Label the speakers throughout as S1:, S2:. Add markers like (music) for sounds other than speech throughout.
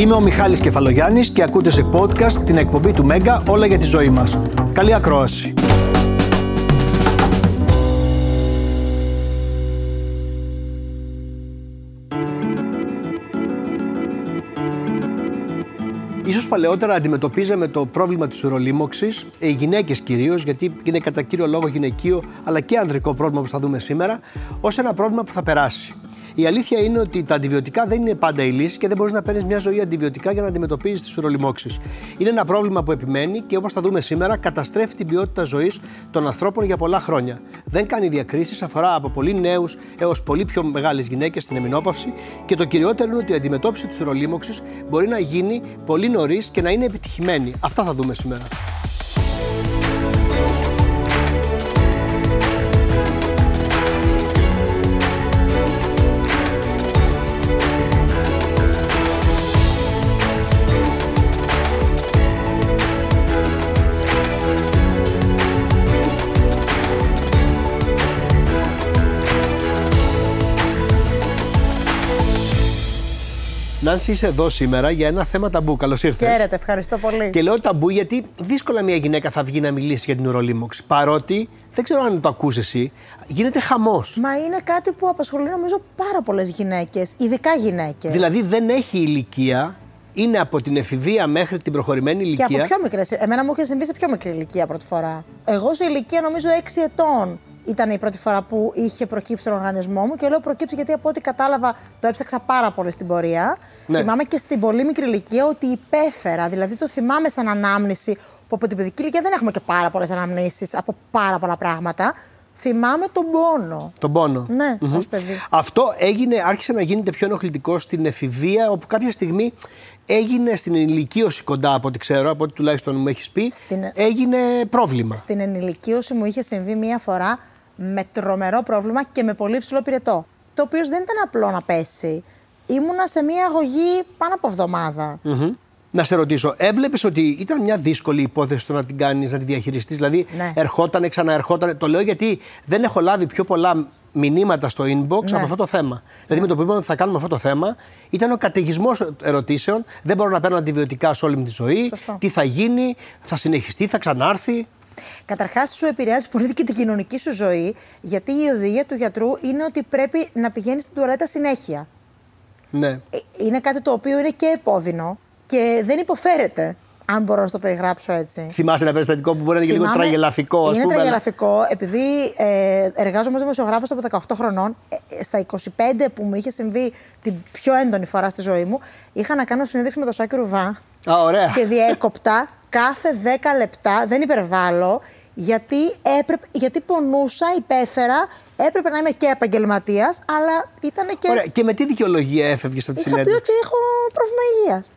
S1: Είμαι ο Μιχάλης Κεφαλογιάννης και ακούτε σε podcast την εκπομπή του Μέγκα όλα για τη ζωή μας. Καλή ακρόαση. Ίσως παλαιότερα αντιμετωπίζαμε το πρόβλημα της ουρολίμωξης, οι γυναίκες κυρίως, γιατί είναι κατά κύριο λόγο γυναικείο, αλλά και ανδρικό πρόβλημα που θα δούμε σήμερα, ως ένα πρόβλημα που θα περάσει. Η αλήθεια είναι ότι τα αντιβιωτικά δεν είναι πάντα η λύση και δεν μπορείς να παίρνεις μια ζωή αντιβιωτικά για να αντιμετωπίζεις τις ουρολιμόξει. Είναι ένα πρόβλημα που επιμένει και όπως θα δούμε σήμερα, καταστρέφει την ποιότητα ζωής των ανθρώπων για πολλά χρόνια. Δεν κάνει διακρίσεις, αφορά από πολύ νέους έως πολύ πιο μεγάλες γυναίκες στην εμεινόπαυση και το κυριότερο είναι ότι η αντιμετώπιση της ουρολίμωξης μπορεί να γίνει πολύ νωρίς και να είναι επιτυχημένη. Αυτά θα δούμε σήμερα. Νάνση, είσαι εδώ σήμερα για ένα θέμα ταμπού. Καλώς ήρθατε.
S2: Χαίρετε, ευχαριστώ πολύ.
S1: Και λέω ταμπού γιατί δύσκολα μια γυναίκα θα βγει να μιλήσει για την ουρολίμωξη. Παρότι δεν ξέρω αν το ακούς εσύ, γίνεται χαμός.
S2: Μα είναι κάτι που απασχολεί νομίζω πάρα πολλές γυναίκες, ειδικά γυναίκες.
S1: Δηλαδή δεν έχει ηλικία, είναι από την εφηβεία μέχρι την προχωρημένη ηλικία.
S2: Και από πιο μικρές. Εμένα μου είχε συμβεί σε πιο μικρή ηλικία πρώτη φορά. Εγώ σε ηλικία νομίζω 6 ετών ήταν η πρώτη φορά που είχε προκύψει τον οργανισμό μου και λέω προκύψει γιατί από ό,τι κατάλαβα το έψαξα πάρα πολύ στην πορεία. Ναι. Θυμάμαι και στην πολύ μικρή ηλικία ότι υπέφερα. Δηλαδή το θυμάμαι σαν ανάμνηση που από την παιδική ηλικία δεν έχουμε και πάρα πολλές αναμνήσεις από πάρα πολλά πράγματα. Θυμάμαι τον πόνο.
S1: Τον πόνο.
S2: Ναι, mm ως παιδί.
S1: Αυτό έγινε, άρχισε να γίνεται πιο ενοχλητικό στην εφηβεία, όπου κάποια στιγμή έγινε στην ενηλικίωση κοντά από ό,τι ξέρω, από ό,τι τουλάχιστον μου έχεις πει, στην... έγινε πρόβλημα.
S2: Στην ενηλικίωση μου είχε συμβεί μία φορά με τρομερό πρόβλημα και με πολύ ψηλό πυρετό. Το οποίο δεν ήταν απλό να πέσει. Ήμουνα σε μία αγωγή πάνω από εβδομάδα.
S1: Να σε ρωτήσω, έβλεπες ότι ήταν μια δύσκολη υπόθεση το να την κάνεις, να τη διαχειριστείς; Δηλαδή, ναι. ερχόταν, ξαναερχόταν. Το λέω γιατί δεν έχω λάβει πιο πολλά μηνύματα στο inbox ναι. από αυτό το θέμα. Δηλαδή, με το που είπαμε ότι θα κάνουμε αυτό το θέμα, ήταν ο καταιγισμός ερωτήσεων. Δεν μπορώ να παίρνω αντιβιωτικά σε όλη μου τη ζωή. Τι θα γίνει, θα συνεχιστεί, θα ξανάρθει;
S2: Καταρχάς, σου επηρεάζει πολύ και την κοινωνική σου ζωή, γιατί η οδηγία του γιατρού είναι ότι πρέπει να πηγαίνεις στην τουαλέτα συνέχεια.
S1: Ναι. Ε,
S2: είναι κάτι το οποίο είναι και επώδυνο και δεν υποφέρεται. Αν μπορώ να το περιγράψω έτσι.
S1: Θυμάσαι ένα περιστατικό που μπορεί να είναι λίγο τραγελαφικό,
S2: ας πούμε. Είναι τραγελαφικό, επειδή ε, εργάζομαι ως δημοσιογράφος από 18 χρονών. Ε, στα 25 που μου είχε συμβεί την πιο έντονη φορά στη ζωή μου, είχα να κάνω συνέντευξη με τον Σάκη Ρουβά.
S1: Α, ωραία.
S2: Και διέκοπτα κάθε 10 λεπτά, δεν υπερβάλλω, γιατί, έπρεπε, γιατί πονούσα, υπέφερα, έπρεπε να είμαι και επαγγελματίας, αλλά ήταν και.
S1: Ωραία. Και με τι δικαιολογία έφευγες από τη συνέντευξη.
S2: Είχα πει ότι έχω πρόβλημα υγείας.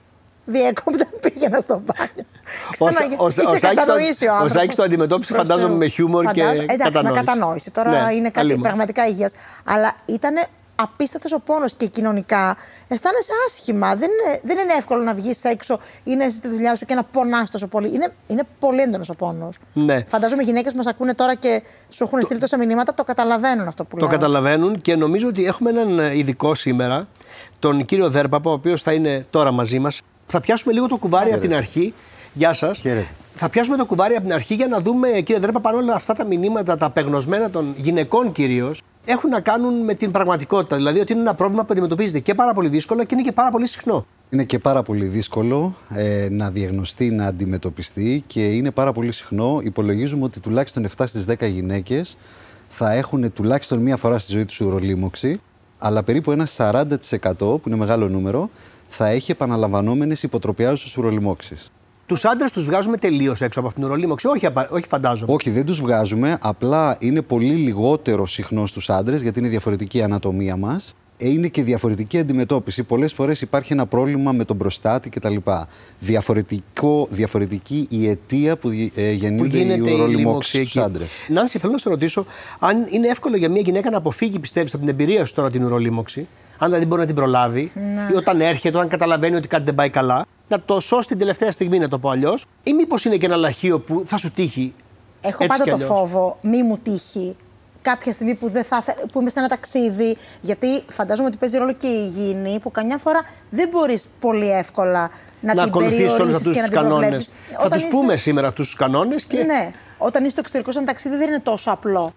S2: Διέκοπτα (laughs) πήγαινα στο μπάνιο.
S1: Ο, ο, ο Σάκης το αντιμετώπισε φαντάζομαι με χιούμορ και
S2: Εντάξει,
S1: κατανόηση.
S2: με κατανόηση. Τώρα ναι, είναι κάτι πραγματικά υγείας. Αλλά ήταν απίστευτος ο πόνος και κοινωνικά αισθάνεσαι άσχημα. Δεν είναι, δεν είναι εύκολο να βγεις έξω ή να είσαι στη δουλειά σου και να πονάς τόσο πολύ. Είναι, είναι πολύ έντονος ο πόνος.
S1: Ναι.
S2: Φαντάζομαι οι γυναίκες μας ακούνε τώρα και σου έχουν στείλει τόσα μηνύματα, το καταλαβαίνουν αυτό που
S1: λέω. Το καταλαβαίνουν και νομίζω ότι έχουμε έναν ειδικό σήμερα, τον κύριο Δέρπαπα, ο οποίος θα είναι τώρα μαζί μας. Θα πιάσουμε λίγο το κουβάρι από την αρχή. Γεια σας. Θα πιάσουμε το κουβάρι από την αρχή για να δούμε, κύριε Δέρπα, παρόλα αυτά τα μηνύματα, τα απεγνωσμένα των γυναικών κυρίως, έχουν να κάνουν με την πραγματικότητα. Δηλαδή ότι είναι ένα πρόβλημα που αντιμετωπίζεται και πάρα πολύ δύσκολο και είναι και πάρα πολύ συχνό.
S3: Είναι και πάρα πολύ δύσκολο ε, να διαγνωστεί, να αντιμετωπιστεί και είναι πάρα πολύ συχνό. Υπολογίζουμε ότι τουλάχιστον 7 στις 10 γυναίκες θα έχουν τουλάχιστον μία φορά στη ζωή τους ουρολίμωξη, αλλά περίπου ένα 40% που είναι μεγάλο νούμερο θα έχει επαναλαμβανόμενες υποτροπιάζουσες ουρολιμόξει.
S1: Τους άντρες τους βγάζουμε τελείως έξω από αυτήν την ουρολίμωξη, όχι, όχι φαντάζομαι.
S3: Όχι, δεν τους βγάζουμε. Απλά είναι πολύ λιγότερο συχνός στου άντρες γιατί είναι διαφορετική η ανατομία μας. Ε, είναι και διαφορετική αντιμετώπιση. Πολλές φορές υπάρχει ένα πρόβλημα με τον προστάτη κτλ. Διαφορετική η αιτία που ε, γεννιούνται οι ουρολιμόξει στους άντρες.
S1: Νάνση, θέλω να σε ρωτήσω αν είναι εύκολο για μια γυναίκα να αποφύγει, πιστεύεις, από την εμπειρία σου τώρα την ουρολίμωξη αν δηλαδή μπορεί να την προλάβει, ναι. ή όταν έρχεται, όταν καταλαβαίνει ότι κάτι δεν πάει καλά, να το σώσει την τελευταία στιγμή, να το πω αλλιώς, ή μήπως είναι και ένα λαχείο που θα σου τύχει.
S2: Έχω πάντα το φόβο, μη μου τύχει κάποια στιγμή που, δεν θα, που είμαι σε ένα ταξίδι. Γιατί φαντάζομαι ότι παίζει ρόλο και η υγιεινή, που καμιά φορά δεν μπορείς πολύ εύκολα να,
S1: να
S2: την
S1: ακολουθήσει όλους
S2: περιορίσεις
S1: αυτούς
S2: και να
S1: τους
S2: την
S1: κανόνες.
S2: προβλέψεις.
S1: Θα
S2: Όταν
S1: τους
S2: είσαι-
S1: πούμε σήμερα αυτούς τους κανόνες και
S2: Ναι. Όταν είσαι στο εξωτερικό σε ένα ταξίδι δεν είναι τόσο απλό.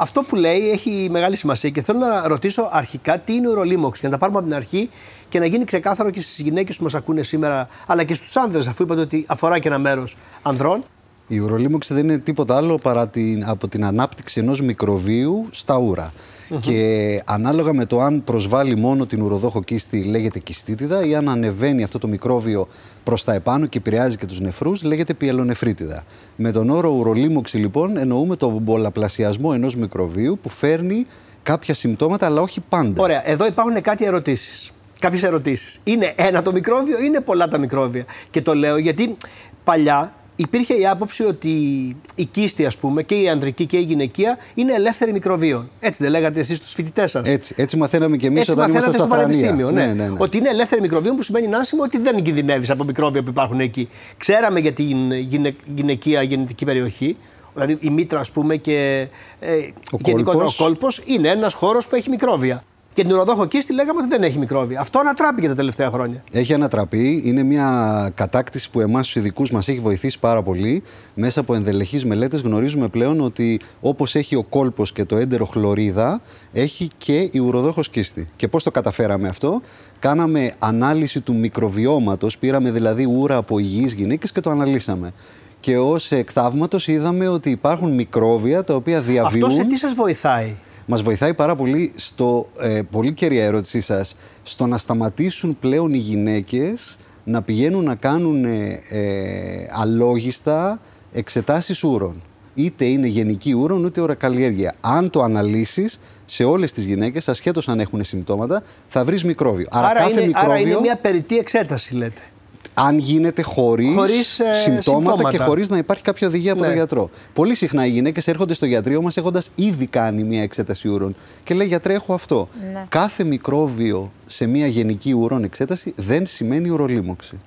S1: Αυτό που λέει έχει μεγάλη σημασία και θέλω να ρωτήσω αρχικά τι είναι η ουρολίμωξη. Για να τα πάρουμε από την αρχή και να γίνει ξεκάθαρο και στις γυναίκες που μας ακούνε σήμερα, αλλά και στους άνδρες, αφού είπατε ότι αφορά και ένα μέρος ανδρών.
S3: Η ουρολίμωξη δεν είναι τίποτα άλλο παρά την, από την ανάπτυξη ενός μικροβίου στα ούρα. (laughs) Και ανάλογα με το αν προσβάλλει μόνο την ουροδόχο κίστη λέγεται κιστίτιδα ή αν ανεβαίνει αυτό το μικρόβιο προς τα επάνω και επηρεάζει και τους νεφρούς λέγεται πιελονεφρίτιδα. Με τον όρο ουρολίμωξη λοιπόν εννοούμε τον πολλαπλασιασμό ενός μικροβίου που φέρνει κάποια συμπτώματα αλλά όχι πάντα.
S1: Ωραία, εδώ υπάρχουν κάτι ερωτήσεις. Κάποιες ερωτήσεις. Είναι ένα το μικρόβιο ή είναι πολλά τα μικρόβια; Και το λέω γιατί παλιά υπήρχε η άποψη ότι η κίστη, ας πούμε, και η ανδρική και η γυναικεία είναι ελεύθερη μικροβίων. Έτσι δεν λέγατε εσείς στου φοιτητές σας.
S3: Έτσι, έτσι μαθαίναμε και εμείς
S1: Έτσι
S3: όταν ήμασταν
S1: μαθαίνατε
S3: στα
S1: στο
S3: Θρανία.
S1: πανεπιστήμιο. Ναι. Ότι είναι ελεύθερη μικροβίων που σημαίνει Νάνσιμο ότι δεν κινδυνεύεις από μικρόβια που υπάρχουν εκεί. Ξέραμε για την γυναι... γυναικεία γεννητική περιοχή. Δηλαδή η μήτρα, ας πούμε, και ε,
S3: Ο
S1: γενικότερα ο
S3: κόλπος.
S1: κόλπος είναι ένας χώρος που έχει μικρόβια. Και την ουροδόχο κίστη λέγαμε ότι δεν έχει μικρόβια. Αυτό ανατράπηκε τα τελευταία χρόνια.
S3: Έχει ανατραπεί. Είναι μια κατάκτηση που εμάς τους ειδικούς μας έχει βοηθήσει πάρα πολύ. Μέσα από ενδελεχείς μελέτες γνωρίζουμε πλέον ότι όπως έχει ο κόλπος και το έντερο χλωρίδα, έχει και η ουροδόχο κίστη. Και πώς το καταφέραμε αυτό, Κάναμε ανάλυση του μικροβιώματος, πήραμε δηλαδή ούρα από υγιείς γυναίκες και το αναλύσαμε. Και ως εκ θαύματος είδαμε ότι υπάρχουν μικρόβια τα οποία διαβιούν.
S1: Αυτό σε τι σας βοηθάει;
S3: Μας βοηθάει πάρα πολύ στο, ε, πολύ κέρια ερώτησή σας, στο να σταματήσουν πλέον οι γυναίκες να πηγαίνουν να κάνουν ε, ε, αλόγιστα εξετάσεις ούρων. Είτε είναι γενική ούρων, είτε ορακαλλιέργεια. Αν το αναλύσεις, σε όλες τις γυναίκες, ασχέτως αν έχουν συμπτώματα, θα βρεις μικρόβιο.
S1: Άρα,
S3: κάθε
S1: είναι,
S3: μικρόβιο,
S1: άρα είναι μια περιττή εξέταση, λέτε.
S3: Αν γίνεται χωρίς,
S1: Χωρίς, ε,
S3: συμπτώματα,
S1: συμπτώματα.
S3: και χωρίς να υπάρχει κάποια οδηγία από
S1: Ναι.
S3: τον γιατρό. Πολύ συχνά οι γυναίκες έρχονται στο γιατρίο μας έχοντας ήδη κάνει μια εξέταση ούρων και λέει γιατρέ έχω αυτό.
S2: Ναι.
S3: Κάθε μικρόβιο σε μια γενική ουρών εξέταση δεν σημαίνει ουρολίμωξη.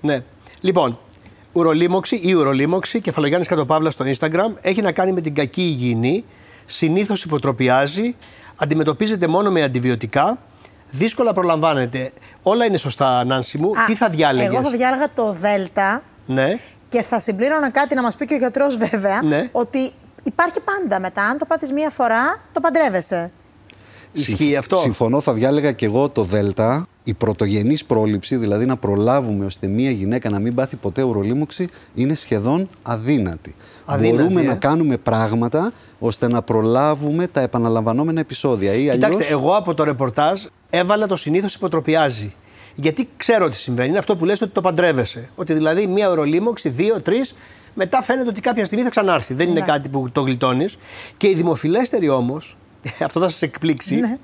S1: Ναι. Λοιπόν, ουρολίμωξη ή ουρολίμωξη, κεφαλογιάννης Κατοπαύλας στο Instagram, έχει να κάνει με την κακή υγιεινή, συνήθως υποτροπιάζει, αντιμετωπίζεται μόνο με αντιβιωτικά, δύσκολα προλαμβάνεται. Όλα είναι σωστά, Νάνση μου.
S2: Α,
S1: Τι θα διάλεγες;
S2: Εγώ θα διάλεγα το Δέλτα
S1: Ναι.
S2: και θα συμπλήρωνα κάτι να μας πει και ο γιατρός, βέβαια.
S1: Ναι.
S2: Ότι υπάρχει πάντα μετά. Αν το πάθεις μία φορά, το παντρεύεσαι.
S1: Ισχύει
S3: Συμφ-
S1: αυτό.
S3: Συμφωνώ, θα διάλεγα και εγώ το Δέλτα. Η πρωτογενής πρόληψη, δηλαδή να προλάβουμε ώστε μία γυναίκα να μην πάθει ποτέ ουρολίμωξη, είναι σχεδόν αδύνατη.
S1: Αδύνατη,
S3: Μπορούμε
S1: ε.
S3: να κάνουμε πράγματα ώστε να προλάβουμε τα επαναλαμβανόμενα επεισόδια. Ή αλλιώς...
S1: Κοιτάξτε, εγώ από το ρεπορτάζ έβαλα το συνήθως υποτροπιάζει. Γιατί ξέρω τι συμβαίνει. Είναι αυτό που λες ότι το παντρεύεσαι. Ότι δηλαδή μία ορολίμωξη, δύο, τρεις, μετά φαίνεται ότι κάποια στιγμή θα ξανάρθει. Δεν είναι
S2: Ναι.
S1: κάτι που το γλιτώνεις. Και η δημοφιλέστερη όμως, (laughs) αυτό θα σας εκπλήξει,
S2: Ναι.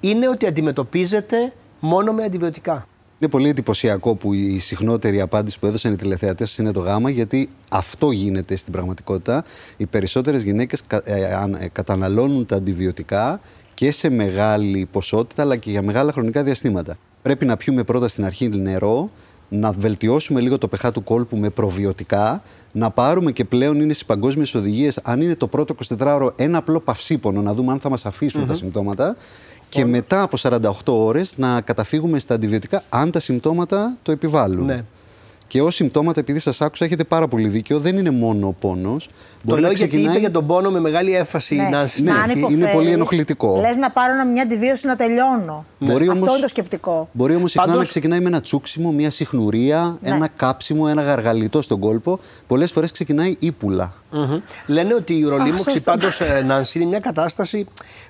S1: είναι ότι αντιμετωπίζεται μόνο με αντιβιωτικά.
S3: Είναι πολύ εντυπωσιακό που η συχνότερη απάντηση που έδωσαν οι τηλεθεατές είναι το γάμα, γιατί αυτό γίνεται στην πραγματικότητα. Οι περισσότερες γυναίκες κα- ε, αν- ε, καταναλώνουν τα αντιβιωτικά και σε μεγάλη ποσότητα, αλλά και για μεγάλα χρονικά διαστήματα. Πρέπει να πιούμε πρώτα στην αρχή νερό, να βελτιώσουμε λίγο το pH του κόλπου με προβιωτικά, να πάρουμε και πλέον είναι στις παγκόσμιες οδηγίες, αν είναι το πρώτο 24ωρο, ένα απλό παυσίπονο, να δούμε αν θα μας αφησουν τα συμπτώματα. Και μετά από 48 ώρες να καταφύγουμε στα αντιβιωτικά αν τα συμπτώματα το επιβάλλουν.
S1: Ναι.
S3: Και ως συμπτώματα, επειδή σας άκουσα, έχετε πάρα πολύ δίκιο, δεν είναι μόνο ο πόνος.
S1: Το λέω γιατί είπε για τον πόνο με μεγάλη έμφαση η Νάνση στην
S3: ναι,
S1: αρχή.
S3: είναι πολύ ενοχλητικό.
S2: Λες να πάρω ένα- μια αντιβίωση να τελειώνω.
S3: Μπορεί
S2: Αυτό
S3: όμως-
S2: είναι το σκεπτικό.
S3: Μπορεί όμως συχνά
S1: Πάντως-
S3: να ξεκινάει με ένα τσούξιμο, μια συχνουρία,
S2: Ναι.
S3: ένα κάψιμο, ένα γαργαλιτό στον κόλπο. Πολλές φορές ξεκινάει ύπουλα.
S1: Μμμ. Λένε ότι η ουρολίμωξη
S2: σωστό.
S1: πάντω, Νάνση, είναι μια κατάσταση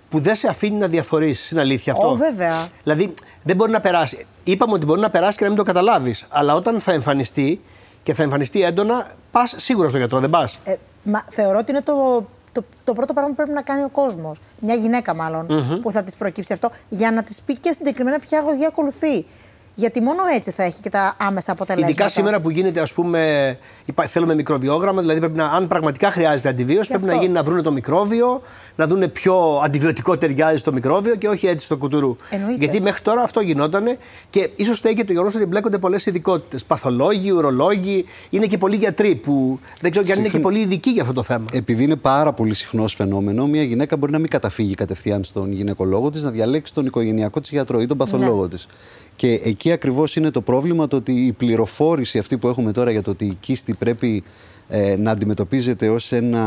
S1: που δεν σε αφήνει να διαφορήσει. Είναι αλήθεια αυτό;
S2: Ω, βέβαια.
S1: Δηλαδή δεν μπορεί να περάσει. Είπαμε ότι μπορεί να περάσει και να μην το καταλάβεις. Αλλά όταν θα εμφανιστεί και θα εμφανιστεί έντονα, πας σίγουρα στο γιατρό, δεν πας.
S2: Ε, μα, θεωρώ ότι είναι το, το, το πρώτο πράγμα που πρέπει να κάνει ο κόσμος. Μια γυναίκα, μάλλον, που θα της προκύψει αυτό, για να της πει και συγκεκριμένα ποια αγωγή ακολουθεί. Γιατί μόνο έτσι θα έχει και τα άμεσα αποτελέσματα.
S1: Ειδικά σήμερα που γίνεται, ας πούμε, υπά- θέλουμε μικροβιόγραμμα, δηλαδή πρέπει να, αν πραγματικά χρειάζεται αντιβίωση, πρέπει
S2: αυτό.
S1: να γίνει να βρουν το μικρόβιο, να δούνε ποιο αντιβιωτικό ταιριάζει στο μικρόβιο και όχι έτσι στο κουτουρού.
S2: Εννοείται.
S1: Γιατί μέχρι τώρα αυτό γινόταν και ίσως φταίει και το γεγονός ότι μπλέκονται πολλές ειδικότητες. Παθολόγοι, ουρολόγοι, είναι και πολλοί γιατροί που δεν ξέρω και αν είναι και πολύ ειδικοί για αυτό το θέμα.
S3: Επειδή είναι πάρα πολύ συχνός φαινόμενο, μια γυναίκα μπορεί να μην καταφύγει κατευθείαν στον γυναικολόγο της, να διαλέξει τον οικογενειακό της γιατρό ή τον παθολόγο της. Και εκεί ακριβώς είναι το πρόβλημα το ότι η πληροφόρηση αυτή που έχουμε τώρα για το ότι η κίστη πρέπει ε, να αντιμετωπίζεται ως ένα,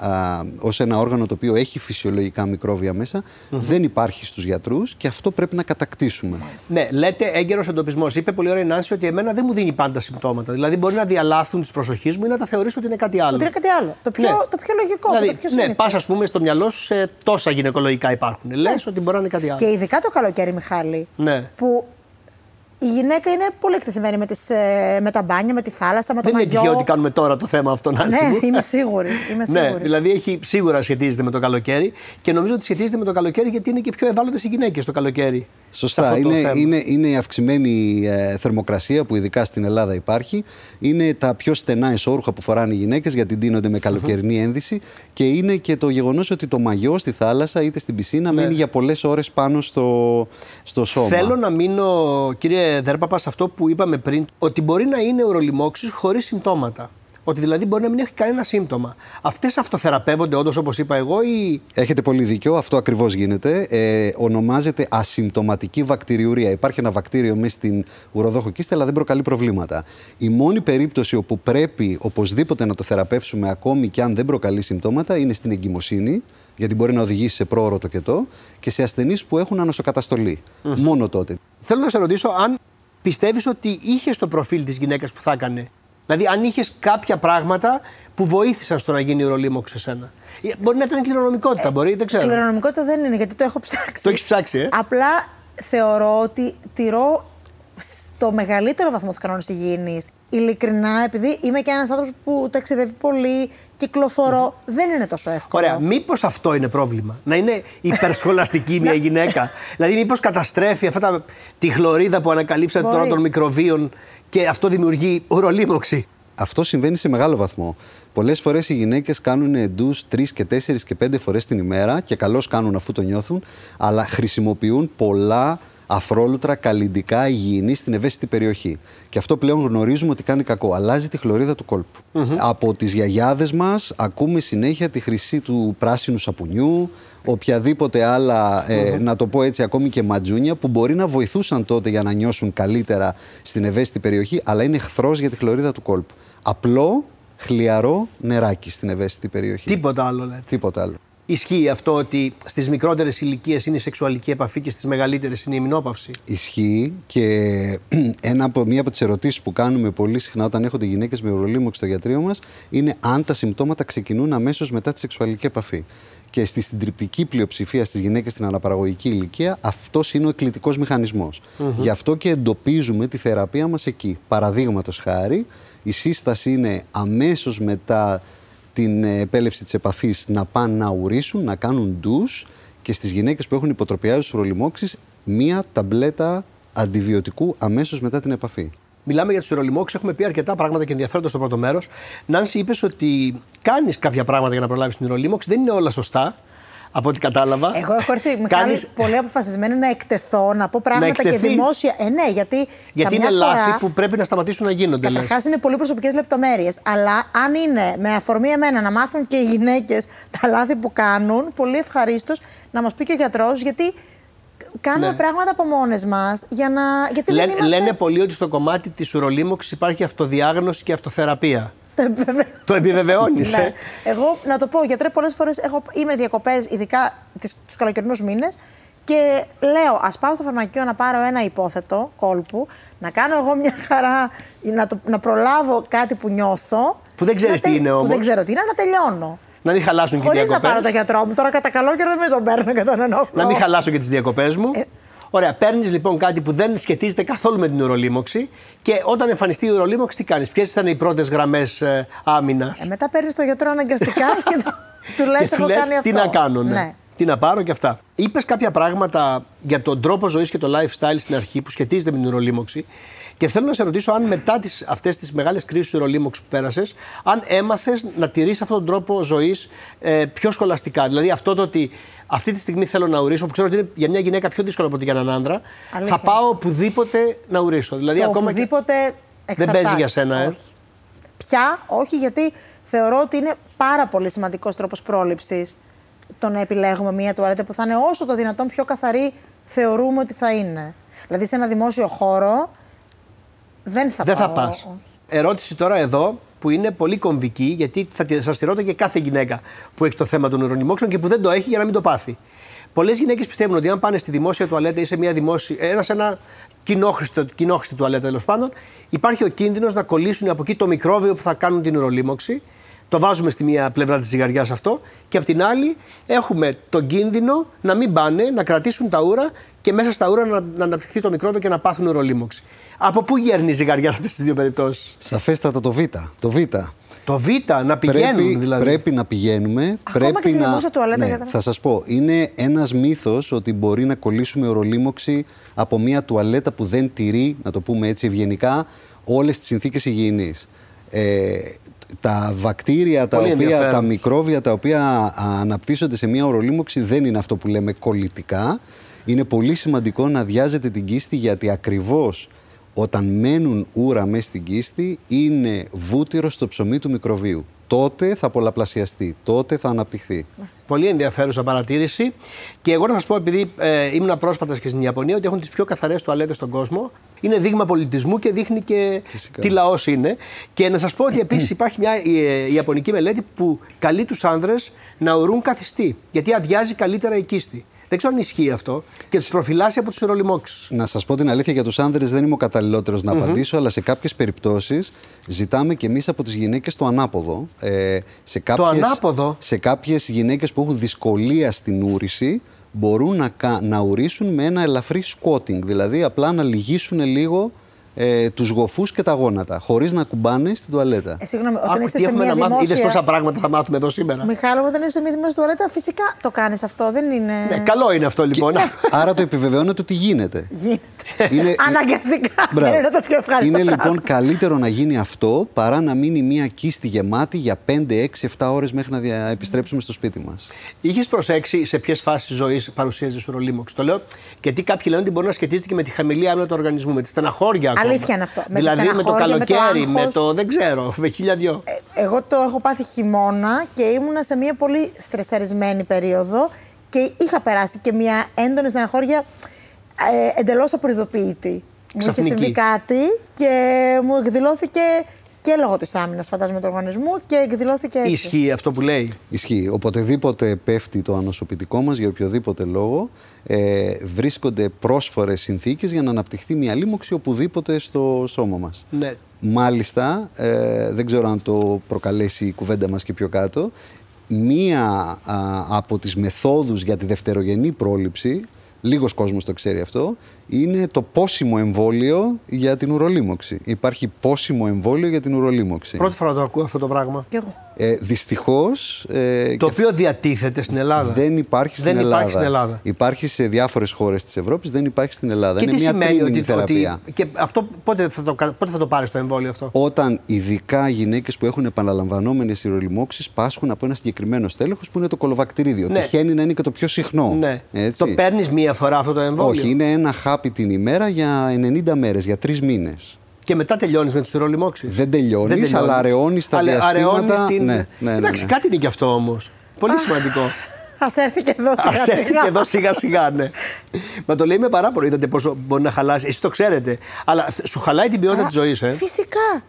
S3: α, ως ένα όργανο το οποίο έχει φυσιολογικά μικρόβια μέσα, δεν υπάρχει στους γιατρούς και αυτό πρέπει να κατακτήσουμε.
S1: Ναι, λέτε έγκαιρος εντοπισμός. Είπε πολύ ωραία η Νάνση ότι εμένα δεν μου δίνει πάντα συμπτώματα. Δηλαδή μπορεί να διαλάθουν τη προσοχή μου ή να τα θεωρήσω ότι είναι κάτι άλλο.
S2: Ότι είναι κάτι άλλο. Το πιο,
S1: Ναι.
S2: το πιο λογικό,
S1: Δηλαδή,
S2: το πιο
S1: ναι,
S2: συνηθές.
S1: πας ας πούμε στο μυαλό σου σε τόσα γυναικολογικά υπάρχουν. Λες ότι μπορεί να είναι κάτι άλλο.
S2: Και ειδικά το καλοκαίρι, Μιχάλη,
S1: Ναι.
S2: που η γυναίκα είναι πολύ εκτεθειμένη με, τις, ε, με τα μπάνια, με τη θάλασσα, με το
S1: Δεν είναι
S2: μαγιό.
S1: τυχαίο ότι κάνουμε τώρα το θέμα αυτό, Νάνση.
S2: Ναι,
S1: μου. (laughs)
S2: είμαι σίγουρη. Είμαι
S1: Ναι,
S2: σίγουρη.
S1: δηλαδή έχει, σίγουρα σχετίζεται με το καλοκαίρι και νομίζω ότι σχετίζεται με το καλοκαίρι γιατί είναι και πιο ευάλωτες οι γυναίκες το καλοκαίρι. σε
S3: Σωστά.
S1: αυτό το
S3: Είναι,
S1: θέμα.
S3: είναι, είναι η αυξημένη ε, θερμοκρασία που ειδικά στην Ελλάδα υπάρχει. Είναι τα πιο στενά εσώρουχα που φοράνε οι γυναίκες γιατί ντύνονται με καλοκαιρινή ένδυση. Και είναι και το γεγονός ότι το μαγιό στη θάλασσα είτε στην πισίνα μένει για πολλές ώρες πάνω στο, στο σώμα.
S1: Ναι. Θέλω να μείνω, κύριε Δέρπαπα, σε αυτό που είπαμε πριν, ότι μπορεί να είναι ουρολιμόξης χωρίς συμπτώματα. Ότι δηλαδή μπορεί να μην έχει κανένα σύμπτωμα. Αυτές αυτοθεραπεύονται όντως όπως είπα εγώ, ή.
S3: Έχετε πολύ δίκιο, αυτό ακριβώς γίνεται. Ε, ονομάζεται ασυμπτωματική βακτηριουρία. Υπάρχει ένα βακτήριο μέσα στην ουροδόχο κίστη, αλλά δεν προκαλεί προβλήματα. Η μόνη περίπτωση όπου πρέπει οπωσδήποτε να το θεραπεύσουμε, ακόμη και αν δεν προκαλεί συμπτώματα, είναι στην εγκυμοσύνη, γιατί μπορεί να οδηγήσει σε πρόωρο τοκετό, και σε ασθενείς που έχουν ανοσοκαταστολή. Μόνο τότε.
S1: Θέλω να σε ρωτήσω αν πιστεύεις ότι είχε το προφίλ της γυναίκας που θα έκανε. Δηλαδή, αν είχες κάποια πράγματα που βοήθησαν στο να γίνει ουρολίμωξη σε σένα. Ε, Μπορεί να ήταν κληρονομικότητα, μπορεί, δεν ξέρω.
S2: Κληρονομικότητα δεν είναι, γιατί το έχω ψάξει.
S1: Το έχεις ψάξει, ε;
S2: Απλά θεωρώ ότι τηρώ στο μεγαλύτερο βαθμό τους κανόνες υγιεινής. Ειλικρινά, επειδή είμαι και ένας άνθρωπος που ταξιδεύει πολύ, κυκλοφορώ, δεν είναι τόσο εύκολο.
S1: Ωραία, μήπως αυτό είναι πρόβλημα; Να είναι υπερσχολαστική (laughs) μια γυναίκα; δηλαδή, μήπως καταστρέφει αυτά τα, τη χλωρίδα που ανακαλύψατε
S2: Μπορεί.
S1: τώρα των μικροβίων και αυτό δημιουργεί ουρολίμωξη.
S3: Αυτό συμβαίνει σε μεγάλο βαθμό. Πολλές φορές οι γυναίκες κάνουν ντους τρεις και τέσσερις και πέντε φορές την ημέρα και καλώς κάνουν αφού το νιώθουν, αλλά χρησιμοποιούν πολλά αφρόλουτρα καλλιντικά υγιεινή στην ευαίσθητη περιοχή. Και αυτό πλέον γνωρίζουμε ότι κάνει κακό. Αλλάζει τη χλωρίδα του κολπου Από τις γιαγιάδες μας ακούμε συνέχεια τη χρυσή του πράσινου σαπουνιού, οποιαδήποτε άλλα, ε, να το πω έτσι, ακόμη και ματζούνια που μπορεί να βοηθούσαν τότε για να νιώσουν καλύτερα στην ευαίσθητη περιοχή, αλλά είναι εχθρός για τη χλωρίδα του κόλπου. Απλό, χλιαρό νεράκι στην ευαίσθητη περιοχή.
S1: Τίποτα άλλο λέτε.
S3: Τίποτα άλλο.
S1: Ισχύει αυτό ότι στις μικρότερες ηλικίες είναι η σεξουαλική επαφή και στις μεγαλύτερες είναι η ημινόπαυση.
S3: Ισχύει και (clears throat) ένα από, μία από τις ερωτήσεις που κάνουμε πολύ συχνά όταν έρχονται γυναίκες με ουρολίμωξη στο γιατρείο μας είναι αν τα συμπτώματα ξεκινούν αμέσως μετά τη σεξουαλική επαφή. Και στη συντριπτική πλειοψηφία στις γυναίκες στην αναπαραγωγική ηλικία, αυτός είναι ο εκκλητικός μηχανισμός. Γι' αυτό και εντοπίζουμε τη θεραπεία μας εκεί. Παραδείγματος χάρη, η σύσταση είναι αμέσως μετά την ε, επέλευση της επαφής να πάνε να ουρήσουν, να κάνουν ντους και στις γυναίκες που έχουν υποτροπιάζουσες ουρολιμόξεις μία ταμπλέτα αντιβιωτικού αμέσως μετά την επαφή.
S1: Μιλάμε για τους ουρολιμόξου, έχουμε πει αρκετά πράγματα και ενδιαφέροντα στο πρώτο μέρος. Νάνση, είπες ότι κάνεις κάποια πράγματα για να προλάβεις την ουρολίμωξη. Δεν είναι όλα σωστά, από ό,τι κατάλαβα.
S2: Εγώ έχω έρθει Μιχάλη,
S1: Κάνεις-
S2: πολύ αποφασισμένη να εκτεθώ, να πω πράγματα και
S1: εκτεθείς.
S2: δημόσια. Ε, ναι, γιατί.
S1: Γιατί
S2: καμιά
S1: είναι
S2: φορά,
S1: λάθη που πρέπει να σταματήσουν να γίνονται. λες.
S2: Καταρχάς είναι πολύ προσωπικές λεπτομέρειες. Αλλά αν είναι με αφορμή εμένα να μάθουν και οι γυναίκες τα λάθη που κάνουν, πολύ ευχαρίστως να μας πει και ο γιατρός, γιατί κάνουμε
S1: Ναι.
S2: πράγματα από μόνες μας. Για να... Γιατί δεν
S1: Λένε,
S2: είμαστε.
S1: λένε πολλοί ότι στο κομμάτι της ουρολίμωξης υπάρχει αυτοδιάγνωση και αυτοθεραπεία. Το επιβεβαιώνεις,
S2: Ναι.
S1: ε.
S2: Εγώ, να το πω, γιατρέ, πολλές φορές είμαι διακοπές, ειδικά τους καλοκαιρινούς μήνες, και λέω, ας πάω στο φαρμακείο να πάρω ένα υπόθετο κόλπου, να κάνω εγώ μια χαρά, να, το, να προλάβω κάτι που νιώθω.
S1: Που δεν ξέρεις
S2: να
S1: τι είναι
S2: Που
S1: όμως.
S2: δεν ξέρω τι είναι, να τελειώνω.
S1: Να μην χαλάσουν και οι
S2: Χωρίς να
S1: διακοπές.
S2: πάρω το γιατρό μου. Τώρα κατά καλό καιρό δεν με τον παίρνω και τον ενοχλώ.
S1: Να μην χαλάσω και τις διακοπές μου.
S2: Ε.
S1: Ωραία, παίρνεις λοιπόν κάτι που δεν σχετίζεται καθόλου με την ουρολίμωξη και όταν εμφανιστεί η ουρολίμωξη, τι κάνεις; Ποιες ήταν οι πρώτες γραμμές άμυνας;
S2: Ε, μετά παίρνεις το γιατρό αναγκαστικά (laughs) και το- του λες:
S1: Και του
S2: Έχω
S1: λες,
S2: κάνει αυτό.
S1: τι να κάνω, ναι. τι να πάρω και αυτά. Είπες κάποια πράγματα για τον τρόπο ζωής και το lifestyle στην αρχή που σχετίζεται με την ουρολίμωξη. Και θέλω να σε ρωτήσω αν μετά τις, αυτές τις μεγάλες κρίσεις ουρολίμωξη που πέρασες, αν έμαθες να τηρείς αυτόν τον τρόπο ζωής ε, πιο σχολαστικά. Δηλαδή αυτό το ότι αυτή τη στιγμή θέλω να ουρήσω, που ξέρω ότι είναι για μια γυναίκα πιο δύσκολο από ότι για έναν άντρα,
S2: Αλήθεια.
S1: θα πάω οπουδήποτε να ουρήσω. Δηλαδή
S2: Το
S1: ακόμα και...
S2: οπουδήποτε
S1: Δεν
S2: εξαρτάται.
S1: παίζει για σένα, ε.
S2: Όχι. Πια, όχι, γιατί θεωρώ ότι είναι πάρα πολύ σημαντικός τρόπος πρόληψης το να επιλέγουμε μία τουαλέτα που θα είναι όσο το δυνατόν πιο καθαρή θεωρούμε ότι θα είναι. Δηλαδή σε ένα δημόσιο χώρο δεν θα
S1: Δεν θα
S2: πάω.
S1: πας.
S2: όχι.
S1: Ερώτηση τώρα εδώ που είναι πολύ κομβική, γιατί θα σας τη ρώτα και κάθε γυναίκα που έχει το θέμα των ουρονιμόξεων και που δεν το έχει για να μην το πάθει. Πολλές γυναίκες πιστεύουν ότι αν πάνε στη δημόσια τουαλέτα ή σε μια δημόσια. Ένα, σε ένα κοινόχρηστο, κοινόχρηστη τουαλέτα τέλος πάντων, υπάρχει ο κίνδυνος να κολλήσουν από εκεί το μικρόβιο που θα κάνουν την ουρολίμωξη. Το βάζουμε στη μία πλευρά της ζυγαριάς αυτό. Και απ' την άλλη έχουμε τον κίνδυνο να μην πάνε, να κρατήσουν τα ούρα και μέσα στα ούρα να, να αναπτυχθεί το μικρόβιο και να πάθουν ουρολίμωξη. Από πού γέρνει η ζυγαριά σε αυτές τις δύο περιπτώσεις;
S3: Σαφέστατα το Β. Το Β.
S1: Το Β, να πηγαίνουν
S3: πρέπει,
S1: δηλαδή.
S3: πρέπει να πηγαίνουμε.
S2: Ακόμα
S3: πρέπει
S2: και στη
S3: να...
S2: δημόσια τουαλέτα
S3: ναι,
S2: για τα-
S3: Θα σας πω, είναι ένας μύθος ότι μπορεί να κολλήσουμε ορολίμωξη από μια τουαλέτα που δεν τηρεί, να το πούμε έτσι ευγενικά, όλες τις συνθήκες υγιεινής. Ε, τα βακτήρια, τα,
S1: Πολύ
S3: οποία,
S1: ενδιαφέρον.
S3: τα μικρόβια τα οποία αναπτύσσονται σε μια ορολίμωξη δεν είναι αυτό που λέμε κολλητικά. Είναι πολύ σημαντικό να αδειάζετε την κίστη γιατί ακριβώς όταν μένουν ούρα μέσα στην κίστη είναι βούτυρο στο ψωμί του μικροβίου. Τότε θα πολλαπλασιαστεί, τότε θα αναπτυχθεί.
S1: Πολύ ενδιαφέρουσα παρατήρηση. Και εγώ να σας πω, επειδή ε, ήμουν πρόσφατας και στην Ιαπωνία, ότι έχουν τις πιο καθαρές τουαλέτες στον κόσμο. Είναι δείγμα πολιτισμού και δείχνει και
S3: Φυσικά.
S1: τι λαός είναι. Και να σας πω ότι επίσης (clears throat) υπάρχει μια ε, Ιαπωνική μελέτη που καλεί τους άνδρες να ουρούν καθιστή. Γιατί αδειάζει καλύτερα η κίστη. Δεν ξέρω αν ισχύει αυτό και τους προφυλάσσει από τους ουρολιμόξει.
S3: Να σας πω την αλήθεια, για τους άνδρες δεν είμαι ο καταλληλότερος να απαντήσω, αλλά σε κάποιες περιπτώσεις ζητάμε και εμείς από τις γυναίκες το ανάποδο. Ε, σε κάποιες,
S1: ανάποδο;
S3: Σε κάποιες γυναίκες που έχουν δυσκολία στην ούρηση, μπορούν να, κα- να ουρήσουν με ένα ελαφρύ squatting, δηλαδή απλά να λυγίσουν λίγο ε, τους γοφούς και τα γόνατα, χωρίς να κουμπάνε στην τουαλέτα.
S2: Ε, συγγνώμη, όταν
S1: Άκου
S2: είσαι
S1: τι
S2: σε
S1: έχουμε
S2: μια
S1: να μάθουμε; Είδες
S2: δημόσια...
S1: πόσα πράγματα θα μάθουμε εδώ σήμερα.
S2: Μιχάλο, όταν είσαι σε μια δημόσια τουαλέτα, φυσικά το κάνεις αυτό. Δεν είναι.
S1: Ναι, καλό είναι αυτό λοιπόν.
S3: Άρα το επιβεβαιώνεται ότι γίνεται.
S2: Γίνεται.
S3: Είναι-
S2: Αναγκαστικά. (laughs)
S3: Μπράβο.
S2: Δεν είναι το πιο ευχάριστο.
S3: Είναι
S2: πράγμα.
S3: λοιπόν καλύτερο να γίνει αυτό παρά να μείνει μια κίστη γεμάτη για 5, 6, 7 ώρες μέχρι να δια- επιστρέψουμε στο σπίτι μας.
S1: Είχες προσέξει σε ποιες φάσεις ζωής παρουσίαζες ουρολίμωξη. Το λέω γιατί κάποιοι λένε ότι μπορεί να σχετίζεται και με τη χαμηλή άμυνα του οργανισμού, με τη στεναχώρια ακόμα.
S2: Αλήθεια είναι αυτό. Με τη
S1: δηλαδή με το
S2: στεναχώρια, με το
S1: καλοκαίρι, με το,
S2: άγχος.
S1: δεν ξέρω, (laughs) με χίλια δυο.
S2: Ε, Εγώ το έχω πάθει χειμώνα και ήμουνα σε μια πολύ στρεσαρισμένη περίοδο και είχα περάσει και μια έντονη στεναχώρια ε, εντελώς απροειδοποιητή. Μου είχε
S1: Ξαφνική.
S2: συμβεί κάτι και μου εκδηλώθηκε και λόγω της άμυνας, φαντάζομαι, του οργανισμού και εκδηλώθηκε έτσι.
S1: Ισχύει αυτό που λέει.
S3: Ισχύει. Οποτεδήποτε πέφτει το ανοσοποιητικό μας για οποιοδήποτε λόγο, ε, βρίσκονται πρόσφορες συνθήκες για να αναπτυχθεί μια λίμωξη οπουδήποτε στο σώμα μας.
S1: Ναι.
S3: Μάλιστα, ε, δεν ξέρω αν το προκαλέσει η κουβέντα μας και πιο κάτω, μία α, από τις μεθόδους για τη δευτερογενή πρόληψη, λίγος κόσμος το ξέρει αυτό, είναι το πόσιμο εμβόλιο για την ουρολίμωξη. Υπάρχει πόσιμο εμβόλιο για την ουρολίμωξη.
S1: Πρώτη φορά το ακούω αυτό το πράγμα.
S2: Κι εγώ.
S3: Ε, δυστυχώς... Ε,
S1: Το
S3: και
S1: οποίο διατίθεται στην Ελλάδα.
S3: δεν υπάρχει στην,
S1: Δεν
S3: Ελλάδα.
S1: υπάρχει στην Ελλάδα.
S3: Υπάρχει σε διάφορες χώρες της Ευρώπης, δεν υπάρχει στην Ελλάδα.
S1: Και
S3: είναι
S1: τι
S3: μια
S1: σημαίνει
S3: τρίμηνη
S1: ότι,
S3: θεραπεία.
S1: ότι. Και αυτό πότε θα το, κα- πότε θα το πάρει το εμβόλιο αυτό;
S3: Όταν ειδικά γυναίκες που έχουν επαναλαμβανόμενες ηρολιμώξεις πάσχουν από ένα συγκεκριμένο στέλεχος που είναι το κολοβακτηρίδιο.
S1: Ναι.
S3: Τυχαίνει να είναι και το πιο συχνό.
S1: Ναι.
S3: Έτσι.
S1: Το παίρνεις μία φορά αυτό το εμβόλιο;
S3: Όχι, είναι ένα χάπι την ημέρα για 90 μέρες, για τρεις μήνες.
S1: Και μετά τελειώνεις με του ουρολιμόξει.
S3: Δεν τελειώνεις, αλλά αραιώνεις τα διαστήματα. Ναι, ναι, ναι,
S1: Εντάξει,
S3: ναι.
S1: κάτι είναι και αυτό όμως. Πολύ σημαντικό. (laughs)
S2: Α έρθει και εδώ
S1: Α
S2: σιγά
S1: έρθει
S2: σιγά.
S1: και εδώ σιγά σιγά, ναι. Μα το λέει με παράπονο. Είδατε πόσο μπορεί να χαλάσει. Εσεί το ξέρετε. Αλλά θ- σου χαλάει την ποιότητα
S2: Α,
S1: της ζωής, ε.
S2: Φυσικά.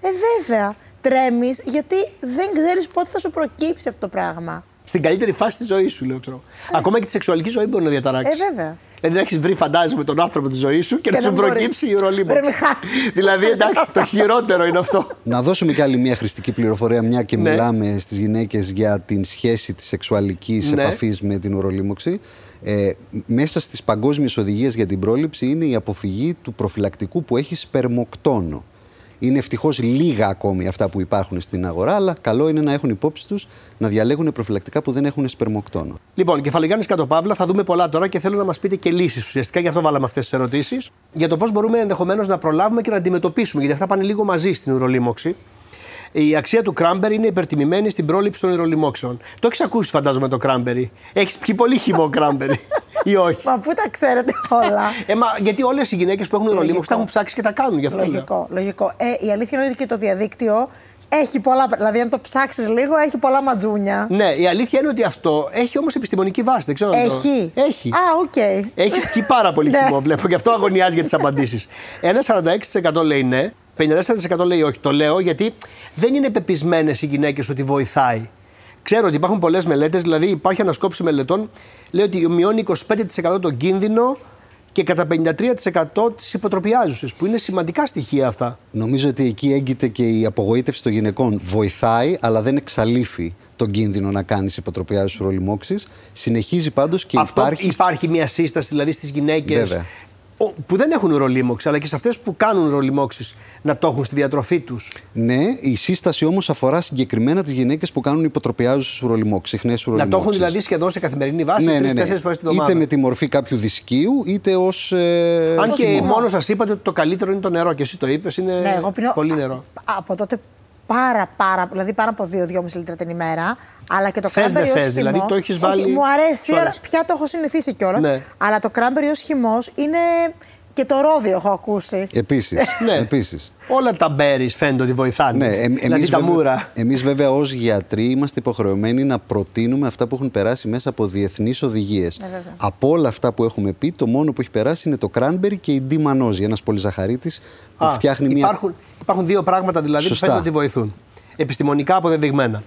S2: Ε, βέβαια. Τρέμεις γιατί δεν ξέρεις πότε θα σου προκύψει αυτό το πράγμα.
S1: Στην καλύτερη φάση της ζωής σου, λέω. Ξέρω. Ακόμα και τη σεξουαλική ζωή μπορεί να διαταράξει.
S2: Ε, βέβαια.
S1: Δηλαδή να έχεις βρει, φαντάζομαι, τον άνθρωπο της ζωής σου και,
S2: Και
S1: να σου
S2: να μπορεί.
S1: προκύψει η
S2: Ρε,
S1: ουρολίμωξη.
S2: Μιχάλη.
S1: δηλαδή, εντάξει, το χειρότερο είναι αυτό.
S3: Να δώσουμε και άλλη μια χρηστική πληροφορία, μια και
S1: Ναι.
S3: μιλάμε στις γυναίκες για την σχέση της σεξουαλικής
S1: Ναι.
S3: επαφής με την ουρολίμωξη. Ε, μέσα στις παγκόσμιες οδηγίες για την πρόληψη είναι η αποφυγή του προφυλακτικού που έχει σπερμοκτόνο. Είναι ευτυχώς λίγα ακόμη αυτά που υπάρχουν στην αγορά, αλλά καλό είναι να έχουν υπόψη τους να διαλέγουν προφυλακτικά που δεν έχουν σπερμοκτόνο.
S1: Λοιπόν, κεφαλογιάννης κάτω παύλα, θα δούμε πολλά τώρα και θέλω να μας πείτε και λύσεις. Ουσιαστικά γι' αυτό βάλαμε αυτές τις ερωτήσεις. Για το πώς μπορούμε ενδεχομένως να προλάβουμε και να αντιμετωπίσουμε, γιατί αυτά πάνε λίγο μαζί στην ουρολίμωξη. Η αξία του cranberry είναι υπερτιμημένη στην πρόληψη των ουρολοιμώξεων. Το έχεις ακούσει, φαντάζομαι, το cranberry. Έχεις πιει πολύ χυμό cranberry. ή όχι;
S2: Μα πού τα ξέρετε όλα.
S1: Ε, μα, γιατί όλες οι γυναίκες που έχουν ουρολοίμωξη τα έχουν ψάξει και τα κάνουν γι' αυτό.
S2: Λογικό, λογικό. Ε, η αλήθεια είναι ότι και το διαδίκτυο έχει πολλά. Δηλαδή, αν το ψάξεις λίγο, έχει πολλά ματζούνια.
S1: Ναι, η αλήθεια είναι ότι αυτό έχει όμως επιστημονική βάση. Δεν ξέρω αν το-
S2: Έχει.
S1: Έχει.
S2: Α, οκ.
S1: Έχεις πιει πάρα πολύ (laughs)
S2: Ναι.
S1: χυμό, βλέπω, γι' αυτό αγωνιάζει για τις απαντήσεις. (laughs) Ένα 46% λέει ναι, 54% λέει όχι. Το λέω γιατί δεν είναι πεπισμένες οι γυναίκες ότι βοηθάει. Ξέρω ότι υπάρχουν πολλές μελέτες, δηλαδή υπάρχει ανασκόπηση μελετών, λέει ότι μειώνει 25% τον κίνδυνο και κατά 53% τις υποτροπιάζουσες, που είναι σημαντικά στοιχεία αυτά.
S3: Νομίζω ότι εκεί έγκυται και η απογοήτευση των γυναικών. Βοηθάει, αλλά δεν εξαλείφει τον κίνδυνο να κάνεις υποτροπιάζει ουρολιμόξη. Συνεχίζει πάντως και
S1: Αυτό
S3: υπάρχει.
S1: υπάρχει μια σύσταση δηλαδή στις γυναίκες
S3: Βέβαια.
S1: Που δεν έχουν ουρολίμωξη, αλλά και σε αυτές που κάνουν ουρολιμόξει να το έχουν στη διατροφή τους.
S3: Ναι, η σύσταση όμως αφορά συγκεκριμένα τις γυναίκες που κάνουν υποτροπιάζουσε ουρολιμόξει, συχνέ
S1: Να
S3: ουρολιμόξει.
S1: το έχουν δηλαδή σχεδόν σε καθημερινή βάση
S3: ναι, ναι,
S1: τρει-τέσσερι
S3: ναι.
S1: φορές τη εβδομάδα.
S3: Είτε με τη μορφή κάποιου δισκίου, είτε ως. Ε,
S1: Αν και
S3: χυμό.
S1: μόνος σας είπατε ότι το καλύτερο είναι το νερό και εσύ το είπες, είναι
S2: Ναι, εγώ πίνω
S1: πολύ
S2: α-
S1: νερό.
S2: Από τότε πάρα, πάρα, δηλαδή πάνω από 2-2,5 λίτρα την ημέρα. Αλλά και το
S1: Θες,
S2: κράμπερι
S1: δεν
S2: ως
S1: θες, δηλαδή,
S2: χυμό-
S1: το έχεις
S2: Όχι,
S1: βάλει-
S2: μου αρέσει,
S1: σου
S2: αλλά
S1: αρέσει.
S2: πια το έχω συνηθίσει κιόλας.
S1: Ναι.
S2: Αλλά το κράμπερι ως χυμός είναι και το ρόδιο, έχω ακούσει.
S3: Επίσης. (laughs)
S1: Ναι.
S3: Επίσης.
S1: Όλα τα berries φαίνεται ότι βοηθάνε.
S3: Ναι, εμ-
S1: δηλαδή
S3: εμείς,
S1: τα
S3: βέβαια,
S1: μούρα.
S3: εμείς βέβαια ως γιατροί είμαστε υποχρεωμένοι να προτείνουμε αυτά που έχουν περάσει μέσα από διεθνείς οδηγίες.
S2: Ναι, βέβαια.
S3: από όλα αυτά που έχουμε πει, το μόνο που έχει περάσει είναι το cranberry και η ντιμανόζη, ένας πολυζαχαρίτης που
S1: Α,
S3: φτιάχνει μια...
S1: υπάρχουν, υπάρχουν δύο πράγματα δηλαδή
S3: Σωστά.
S1: που φαίνεται ότι βοηθούν. Επιστημονικά αποδεδειγμένα.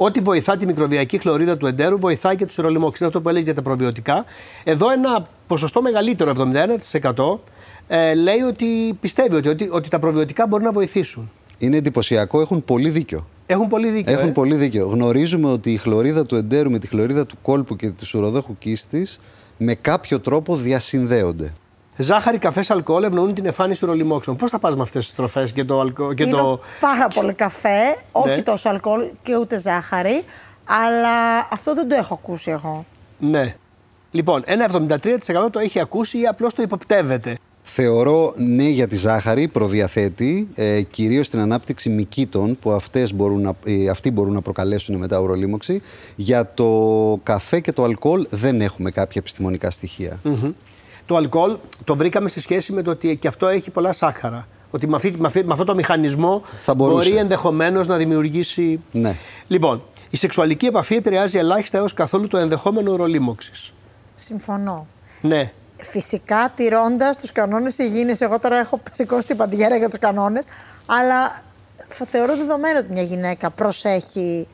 S1: Ό,τι βοηθά τη μικροβιακή χλωρίδα του εντέρου βοηθάει και τους ουρολιμόξου. Είναι αυτό που έλεγε για τα προβιωτικά; Εδώ ένα ποσοστό μεγαλύτερο, 71%, ε, λέει ότι πιστεύει ότι, ότι, ότι τα προβιωτικά μπορούν να βοηθήσουν.
S3: Είναι εντυπωσιακό, έχουν πολύ δίκιο.
S1: Έχουν πολύ δίκιο.
S3: Έχουν
S1: ε.
S3: πολύ δίκιο. Γνωρίζουμε ότι η χλωρίδα του εντέρου με τη χλωρίδα του κόλπου και του ουροδόχου κίστης με κάποιο τρόπο διασυνδέονται.
S1: Ζάχαρη, καφές, αλκοόλ ευνοούν την εμφάνιση ουρολιμόξεων. Πώς θα πας με αυτές τις τροφέ και το αλκοόλ. Και
S2: Πίνω
S1: το...
S2: πάρα πολύ καφέ, όχι
S1: Ναι.
S2: τόσο αλκοόλ και ούτε ζάχαρη. Αλλά αυτό δεν το έχω ακούσει εγώ.
S1: Ναι. Λοιπόν, ένα 73% το έχει ακούσει ή απλώς το υποπτεύεται.
S3: Θεωρώ ναι για τη ζάχαρη, προδιαθέτει, ε, κυρίως στην ανάπτυξη μυκήτων που αυτές μπορούν να, ε, αυτοί μπορούν να προκαλέσουν μετά ουρολίμωξη. Για το καφέ και το αλκοόλ δεν έχουμε κάποια επιστημονικά στοιχεία.
S1: Μμμ. Το αλκοόλ το βρήκαμε σε σχέση με το ότι και αυτό έχει πολλά σάκχαρα. Ότι με, αυτή, με, αυτή- με αυτό το μηχανισμό
S3: Θα μπορούσε.
S1: μπορεί ενδεχομένως να δημιουργήσει.
S3: Ναι.
S1: Λοιπόν, η σεξουαλική επαφή επηρεάζει ελάχιστα έως καθόλου το ενδεχόμενο ουρολίμωξη.
S2: Συμφωνώ.
S1: Ναι.
S2: Φυσικά τηρώντας τους κανόνες υγιεινής. Εγώ τώρα έχω σηκώσει την παντιέρα για τους κανόνες, αλλά φ- θεωρώ δεδομένο ότι μια γυναίκα προσέχει.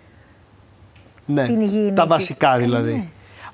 S1: ναι.
S2: Την υγιεινή
S1: Τα
S2: της.
S1: βασικά
S2: Ε,
S1: δηλαδή.
S2: ναι.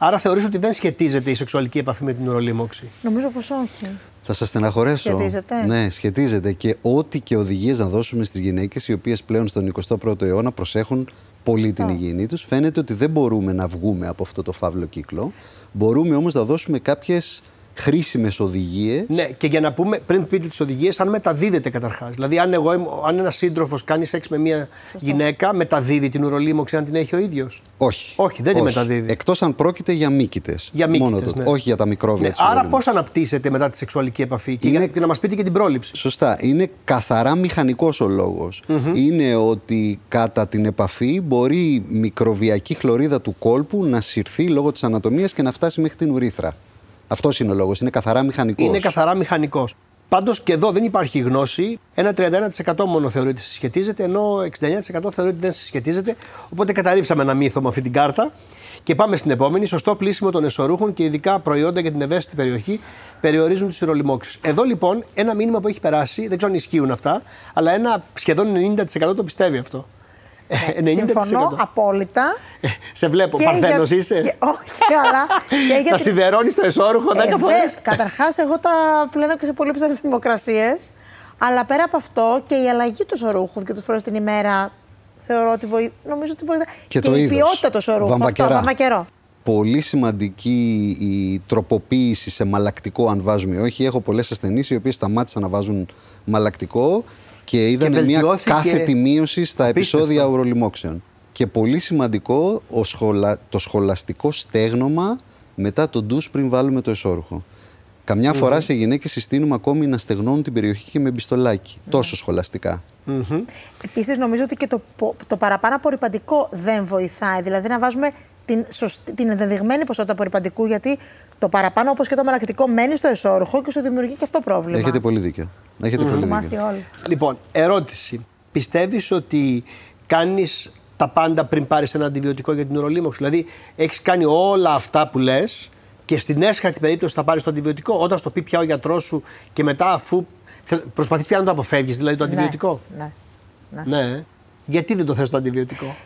S1: Άρα θεωρείς ότι δεν σχετίζεται η σεξουαλική επαφή με την ουρολίμωξη;
S2: Νομίζω πως όχι.
S3: Θα σας στεναχωρέσω.
S2: Σχετίζεται.
S3: Ναι, σχετίζεται. Και ό,τι και οδηγίες να δώσουμε στις γυναίκες, οι οποίες πλέον στον 21ο αιώνα προσέχουν πολύ την υγιεινή τους, φαίνεται ότι δεν μπορούμε να βγούμε από αυτό το φαύλο κύκλο. Μπορούμε όμως να δώσουμε κάποιες χρήσιμες οδηγίες.
S1: Ναι, και για να πούμε πριν πείτε τις οδηγίες, αν μεταδίδεται καταρχάς. Δηλαδή, αν, εγώ, είμαι- αν ένας σύντροφος κάνει σεξ με μια γυναίκα, μεταδίδει την ουρολίμωξη αν την έχει ο ίδιος;
S3: Όχι.
S1: Όχι, δεν τη μεταδίδει.
S3: Εκτός αν πρόκειται για μύκητες.
S1: Για
S3: Μόνο
S1: μύκητες,
S3: τότε.
S1: ναι.
S3: Όχι για τα μικρόβια
S1: Ναι,
S3: της
S1: άρα
S3: ουρολίμωξης.
S1: πώς αναπτύσσεται μετά τη σεξουαλική επαφή και,
S3: Είναι-
S1: για, και να μας πείτε και την πρόληψη;
S3: Σωστά. Είναι καθαρά μηχανικός ο λογος Είναι ότι κατά την επαφή μπορεί η μικροβιακή χλωρίδα του κόλπου να συρθεί λόγω της ανατομίας και να φτάσει μέχρι την ουρήθρα. Αυτός είναι ο λόγος. Είναι καθαρά μηχανικός.
S1: Είναι καθαρά μηχανικός. Πάντως και εδώ δεν υπάρχει γνώση. Ένα 31% μόνο θεωρεί ότι συσχετίζεται, ενώ 69% θεωρεί ότι δεν συσχετίζεται. Οπότε καταρρύψαμε ένα μύθο με αυτή την κάρτα. Και πάμε στην επόμενη. Σωστό πλήσιμο των εσωρούχων και ειδικά προϊόντα για την ευαίσθητη περιοχή περιορίζουν τι υρολιμόξει. Εδώ λοιπόν ένα μήνυμα που έχει περάσει, δεν ξέρω αν ισχύουν αυτά, αλλά ένα σχεδόν 90% το πιστεύει αυτό. Ε, 90%.
S2: Συμφωνώ απόλυτα.
S1: Ε, Σε βλέπω,
S2: Και
S1: παρθένος
S2: για-
S1: είσαι.
S2: και- όχι, αλλά και για
S1: Θα
S2: την-
S1: σιδερώνεις το εσώρουχο 10
S2: Ε,
S1: φορές.
S2: Καταρχάς, εγώ τα πλένω και σε πολύ ψηλές θερμοκρασίες. Αλλά πέρα από αυτό και η αλλαγή του σωρούχου δύο φορές την ημέρα θεωρώ ότι βοηθά. Νομίζω ότι βοηθά.
S3: Και το
S2: η
S3: είδος.
S2: ποιότητα του σωρούχου.
S3: Βαμβακερά.
S2: Αυτό, βαμβακερό.
S3: Πολύ σημαντική η τροποποίηση σε μαλακτικό, αν βάζουμε ή όχι. Έχω πολλές ασθενείς οι οποίες σταμάτησαν να βάζουν μαλακτικό και είδαν
S1: Και
S3: μια
S1: βελτιώθηκε
S3: κάθετη μείωση στα
S1: απίστευτο.
S3: επεισόδια ουρολιμόξεων. Και πολύ σημαντικό ο σχολα... το σχολαστικό στέγνομα μετά τον ντους πριν βάλουμε το εσώρουχο. Καμιά φορά σε γυναίκες συστήνουμε ακόμη να στεγνώνουν την περιοχή και με μπιστολάκι. Τόσο σχολαστικά.
S2: Επίσης, νομίζω ότι και το, πο- το παραπάνω απορριπαντικό δεν βοηθάει. Δηλαδή, να βάζουμε την, σωστη, την ενδεδειγμένη ποσότητα απορριπαντικού, γιατί το παραπάνω, όπως και το μαλακτικό, μένει στο εσώρουχο και σου δημιουργεί και αυτό πρόβλημα.
S3: Έχετε πολύ δίκιο. Έχετε πολύ
S2: Το
S3: δίκιο.
S2: μάθει όλοι.
S1: Λοιπόν, ερώτηση. Πιστεύεις ότι κάνεις τα πάντα πριν πάρεις ένα αντιβιωτικό για την ουρολίμωξη; Δηλαδή, έχεις κάνει όλα αυτά που λες και στην έσχατη περίπτωση θα πάρεις το αντιβιωτικό όταν στο πει πια ο γιατρός σου και μετά αφού θες- προσπαθείς πια να το αποφεύγεις, δηλαδή το αντιβιωτικό;
S2: Ναι. ναι.
S1: Ναι. Γιατί δεν το θες το αντιβιωτικό;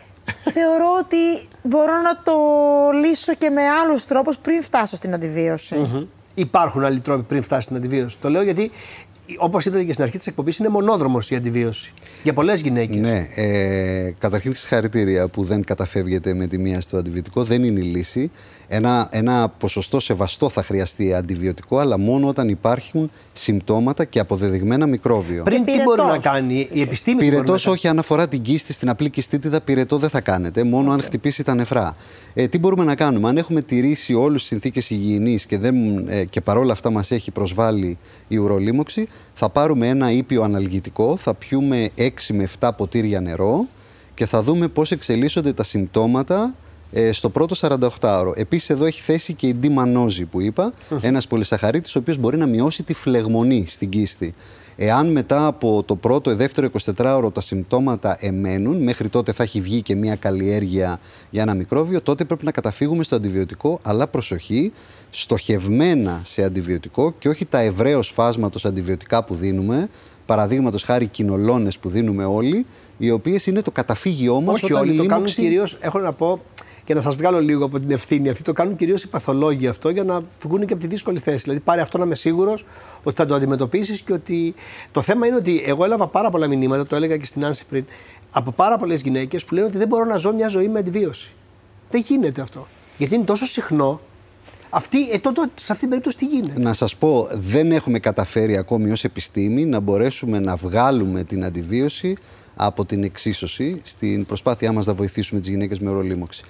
S2: Θεωρώ ότι μπορώ να το λύσω και με άλλους τρόπους πριν φτάσω στην αντιβίωση.
S1: Μμμ. Υπάρχουν άλλοι τρόποι πριν φτάσει στην αντιβίωση. Το λέω γιατί, όπως είδατε και στην αρχή της εκπομπής, είναι μονόδρομος η αντιβίωση. Για πολλές γυναίκες.
S3: Ναι, ε, καταρχήν συγχαρητήρια που δεν καταφεύγεται με τη μία στο αντιβιωτικό. Δεν είναι η λύση. Ένα, ένα ποσοστό σεβαστό θα χρειαστεί αντιβιωτικό, αλλά μόνο όταν υπάρχουν συμπτώματα και αποδεδειγμένα μικρόβιο.
S1: Πριν
S2: Και
S1: τι μπορεί να
S2: πυρετός.
S1: κάνει η επιστήμη. τι μπορεί να
S3: Πυρετός
S1: κάνει.
S3: όχι αν αφορά την κίστη στην απλή κιστίτιδα, πυρετό δεν θα κάνετε, μόνο αν χτυπήσει τα νεφρά. Ε, τι μπορούμε να κάνουμε, αν έχουμε τηρήσει όλε τις συνθήκες υγιεινής και, δεν, ε, και παρόλα αυτά μας έχει προσβάλει η ουρολίμωξη, θα πάρουμε ένα ήπιο αναλγητικό, θα πιούμε 6 με 7 ποτήρια νερό και θα δούμε πώς εξελίσσονται τα συμπτώματα ε, στο πρώτο 48ωρο. Επίσης, εδώ έχει θέση και η ντιμανόζη που είπα, ένας πολυσαχαρίτης, ο οποίος μπορεί να μειώσει τη φλεγμονή στην κίστη. Εάν μετά από το πρώτο ή δεύτερο 24ωρο τα συμπτώματα εμένουν, μέχρι τότε θα έχει βγει και μια καλλιέργεια για ένα μικρόβιο, τότε πρέπει να καταφύγουμε στο αντιβιωτικό, αλλά προσοχή, στοχευμένα σε αντιβιωτικό και όχι τα ευρέω φάσματος αντιβιωτικά που δίνουμε, παραδείγματος χάρη κοινολόνε που δίνουμε όλοι, οι οποίες είναι το καταφύγιό μας
S1: Όχι όλοι, το κάνουν κυρίως. Έχω να πω για να σας βγάλω λίγο από την ευθύνη αυτή, το κάνουν κυρίως οι παθολόγοι αυτό για να βγουν και από τη δύσκολη θέση. Δηλαδή, πάρε αυτό να είμαι σίγουρος ότι θα το αντιμετωπίσεις και ότι. Το θέμα είναι ότι εγώ έλαβα πάρα πολλά μηνύματα, το έλεγα και στην Άνση πριν, από πάρα πολλές γυναίκες που λένε ότι δεν μπορώ να ζω μια ζωή με αντιβίωση. Δεν γίνεται αυτό. Γιατί είναι τόσο συχνό. Αυτή, ε, τότε, σε αυτή την περίπτωση τι γίνεται;
S3: Να σας πω, δεν έχουμε καταφέρει ακόμη ως επιστήμη να μπορέσουμε να βγάλουμε την αντιβίωση από την εξίσωση στην προσπάθειά μας να βοηθήσουμε τις γυναίκες με ορολίμωξη.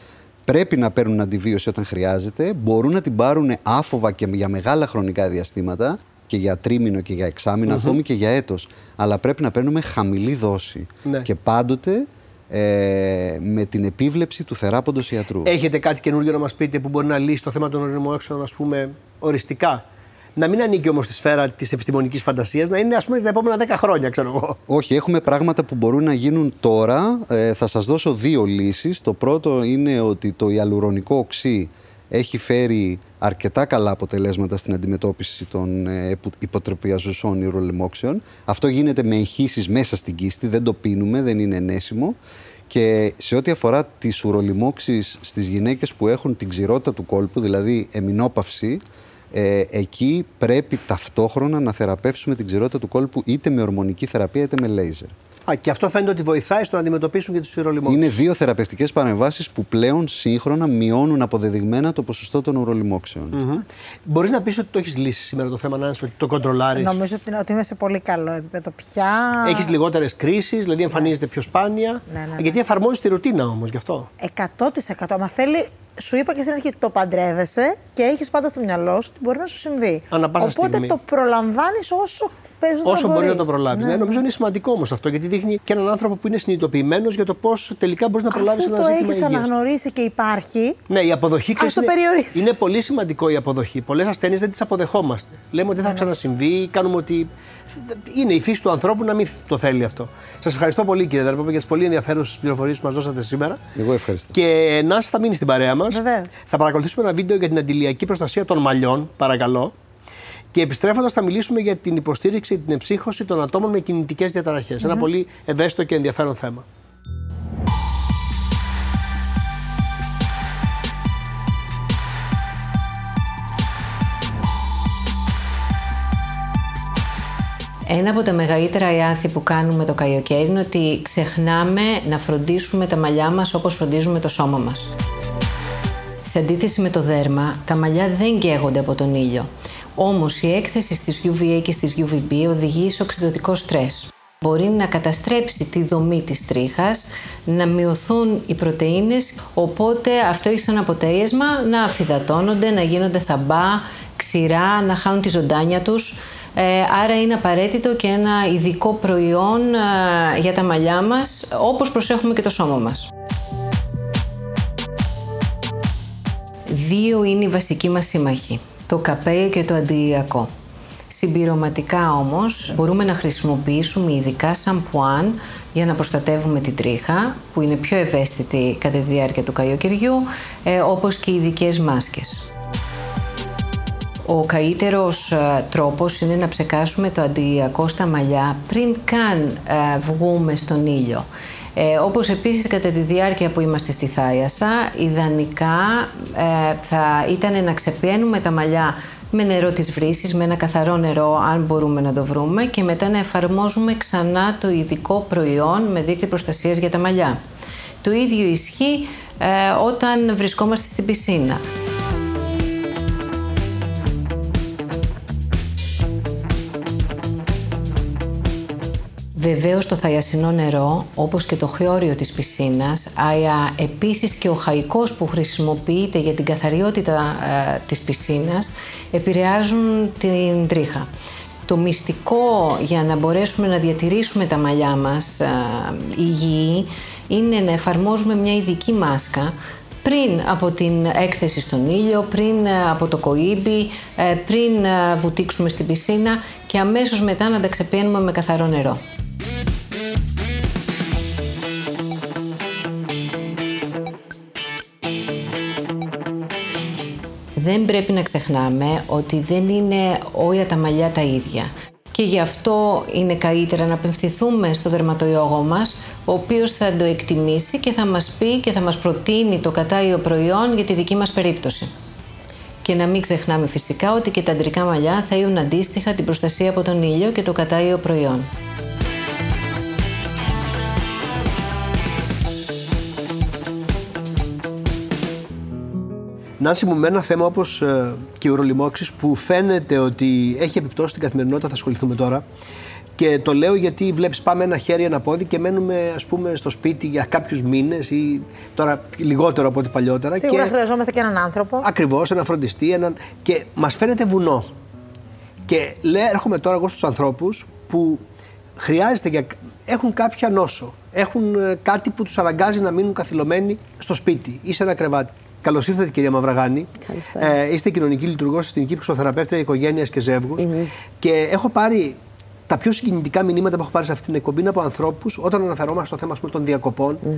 S3: Πρέπει να παίρνουν αντιβίωση όταν χρειάζεται, μπορούν να την πάρουν άφοβα και για μεγάλα χρονικά διαστήματα και για τρίμηνο και για εξαμηνο ακόμη και για έτος. Αλλά πρέπει να παίρνουμε χαμηλή δόση
S1: Ναι.
S3: και πάντοτε ε, με την επίβλεψη του θεράποντος ιατρού.
S1: Έχετε κάτι καινούργιο να μας πείτε που μπορεί να λύσει το θέμα των ορεινομόξεων, ας πούμε, οριστικά; Να μην ανήκει όμως στη σφαίρα της επιστημονικής φαντασίας, να είναι ας πούμε τα επόμενα 10 χρόνια, ξέρω εγώ.
S3: Όχι, έχουμε πράγματα που μπορούν να γίνουν τώρα. Ε, θα σας δώσω δύο λύσεις. Το πρώτο είναι ότι το ιαλουρονικό οξύ έχει φέρει αρκετά καλά αποτελέσματα στην αντιμετώπιση των ε, υπο- υποτροπιαζουσών ηρολεμόξεων. Αυτό γίνεται με εγχύσεις μέσα στην κίστη, δεν το πίνουμε, δεν είναι ενέσιμο. Και σε ό,τι αφορά τις ουρολιμόξεις στις γυναίκες που έχουν την ξηρότητα του κόλπου, δηλαδή εμινόπαυση, ε, εκεί πρέπει ταυτόχρονα να θεραπεύσουμε την ξηρότητα του κόλπου είτε με ορμονική θεραπεία είτε με λέιζερ.
S1: Α, και αυτό φαίνεται ότι βοηθάει στο να αντιμετωπίσουν και τους ηρολιμόξου.
S3: Είναι δύο θεραπευτικές παρεμβάσεις που πλέον σύγχρονα μειώνουν αποδεδειγμένα το ποσοστό των ουρολιμόξεων.
S1: Mm-hmm. Μπορείς να πεις ότι το έχεις λύσει σήμερα το θέμα, Νάνση, ότι το κοντρολάρεις;
S2: Νομίζω ότι, ότι είμαι σε πολύ καλό επίπεδο πια.
S1: Έχεις λιγότερες κρίσεις, δηλαδή εμφανίζεται πιο σπάνια.
S2: Ναι, ναι, ναι.
S1: Γιατί εφαρμόζεις τη ρουτίνα όμως γι' αυτό;
S2: 100%. Μα θέλει, σου είπα και στην αρχή, το παντρεύεσαι και έχεις πάντα στο μυαλό σου ότι μπορεί να σου συμβεί.
S1: Ανά πάσα
S2: Οπότε
S1: στιγμή.
S2: το προλαμβάνεις όσο περισσότερο
S1: Όσο μπορεί να
S2: μπορείς.
S1: το προλάβεις. Ναι. νομίζω είναι σημαντικό όμως αυτό γιατί δείχνει και έναν άνθρωπο που είναι συνειδητοποιημένος για το πώς τελικά μπορείς να προλάβεις
S2: Αφού
S1: ένα
S2: το
S1: ζήτημα
S2: έχεις
S1: υγείας.
S2: αναγνωρίσει και υπάρχει,
S1: Ναι, η αποδοχή ξέρεις,
S2: το
S1: είναι,
S2: περιορίσεις.
S1: είναι πολύ σημαντικό η αποδοχή. Πολλές ασθένειες δεν τις αποδεχόμαστε. Λέμε ότι δεν θα
S2: Ναι.
S1: ξανασυμβεί, κάνουμε ότι. Είναι η φύση του ανθρώπου να μην το θέλει αυτό. Σας ευχαριστώ πολύ κύριε Δαρπόπη για τις πολύ ενδιαφέρουσες πληροφορίες που μας δώσατε σήμερα.
S3: Εγώ ευχαριστώ.
S1: Και να θα μείνει στην παρέα μας.
S2: Βεβαίως.
S1: Θα παρακολουθήσουμε ένα βίντεο για την αντιλιακή προστασία των μαλλιών, παρακαλώ. Και επιστρέφοντας, θα μιλήσουμε για την υποστήριξη και την εμψύχωση των ατόμων με κινητικές Ένα πολύ ευαίσθητο και ενδιαφέρον θέμα.
S4: Ένα από τα μεγαλύτερα λάθη που κάνουμε το καλοκαίρι είναι ότι ξεχνάμε να φροντίσουμε τα μαλλιά μας όπως φροντίζουμε το σώμα μας. Σε αντίθεση με το δέρμα, τα μαλλιά δεν καίγονται από τον ήλιο. Όμως η έκθεση στις UVA και στις UVB οδηγεί σε οξυδοτικό στρες. μπορεί να καταστρέψει τη δομή της τρίχας, να μειωθούν οι πρωτεΐνες, οπότε αυτό έχει σαν αποτέλεσμα να αφυδατώνονται, να γίνονται θαμπά, ξηρά, να χάνουν τη ζωντάνια τους. Ε, άρα είναι απαραίτητο και ένα ειδικό προϊόν ε, για τα μαλλιά μας, όπως προσέχουμε και το σώμα μας. Δύο είναι οι βασικοί μας σύμμαχοι, το καπέλο και το αντιηλιακό. Συμπληρωματικά όμως μπορούμε να χρησιμοποιήσουμε ειδικά σαμπουάν για να προστατεύουμε την τρίχα που είναι πιο ευαίσθητη κατά τη διάρκεια του καλλιοκαιριού ε, όπως και ειδικές μάσκες. Ο καλύτερος ε, τρόπος είναι να ψεκάσουμε το αντιηλιακό στα μαλλιά πριν καν ε, βγούμε στον ήλιο. Ε, όπως επίσης κατά τη διάρκεια που είμαστε στη θάλασσα, ιδανικά ε, θα ήταν να ξεπιένουμε τα μαλλιά με νερό της βρύσης, με ένα καθαρό νερό αν μπορούμε να το βρούμε και μετά να εφαρμόζουμε ξανά το ειδικό προϊόν με δίκτυο προστασίας για τα μαλλιά. Το ίδιο ισχύει ε, όταν βρισκόμαστε στην πισίνα. Βεβαίως το θαλασσινό νερό, όπως και το χιόριο της πισίνας, αλλά επίσης και ο χαϊκός που χρησιμοποιείται για την καθαριότητα ε, της πισίνας, επηρεάζουν την τρίχα. Το μυστικό για να μπορέσουμε να διατηρήσουμε τα μαλλιά μας ε, υγιή είναι να εφαρμόζουμε μια ειδική μάσκα πριν από την έκθεση στον ήλιο, πριν ε, από το κοίμπι, ε, πριν βουτήξουμε στην πισίνα και αμέσως μετά να τα ξεπίνουμε με καθαρό νερό. Δεν πρέπει να ξεχνάμε ότι δεν είναι όλα τα μαλλιά τα ίδια. Και γι' αυτό είναι καλύτερα να απευθυνθούμε στο δερματολόγο μας, ο οποίος θα το εκτιμήσει και θα μας πει και θα μας προτείνει το κατάλληλο προϊόν για τη δική μας περίπτωση. Και να μην ξεχνάμε φυσικά ότι και τα αντρικά μαλλιά θα έχουν αντίστοιχα την προστασία από τον ήλιο και το κατάλληλο προϊόν.
S1: Νάση μου με ένα θέμα όπως ε, και οι ουρολιμόξει που φαίνεται ότι έχει επιπτώσει στην καθημερινότητα, θα ασχοληθούμε τώρα. Και το λέω γιατί βλέπεις, πάμε ένα χέρι, ένα πόδι και μένουμε ας πούμε, στο σπίτι για κάποιους μήνες ή τώρα λιγότερο από ό,τι παλιότερα.
S2: Σίγουρα
S1: και...
S2: χρειαζόμαστε και έναν άνθρωπο.
S1: Ακριβώς, έναν φροντιστή. Έναν... Και μας φαίνεται βουνό. Και λέω, έρχομαι τώρα εγώ στους ανθρώπους που χρειάζεται για... έχουν κάποια νόσο. Έχουν ε, κάτι που τους αναγκάζει να μείνουν καθυλωμένοι στο σπίτι ή σε ένα κρεβάτι. Καλώς ήρθατε, κυρία Μαυραγάνη. Ε, είστε κοινωνική λειτουργός, συστημική ψυχοθεραπεύτρια οικογένειας και ζευγου Και έχω πάρει τα πιο συγκινητικά μηνύματα που έχω πάρει σε αυτή την εκπομπή είναι από ανθρώπους όταν αναφερόμαστε στο θέμα πούμε, των διακοπών. Mm.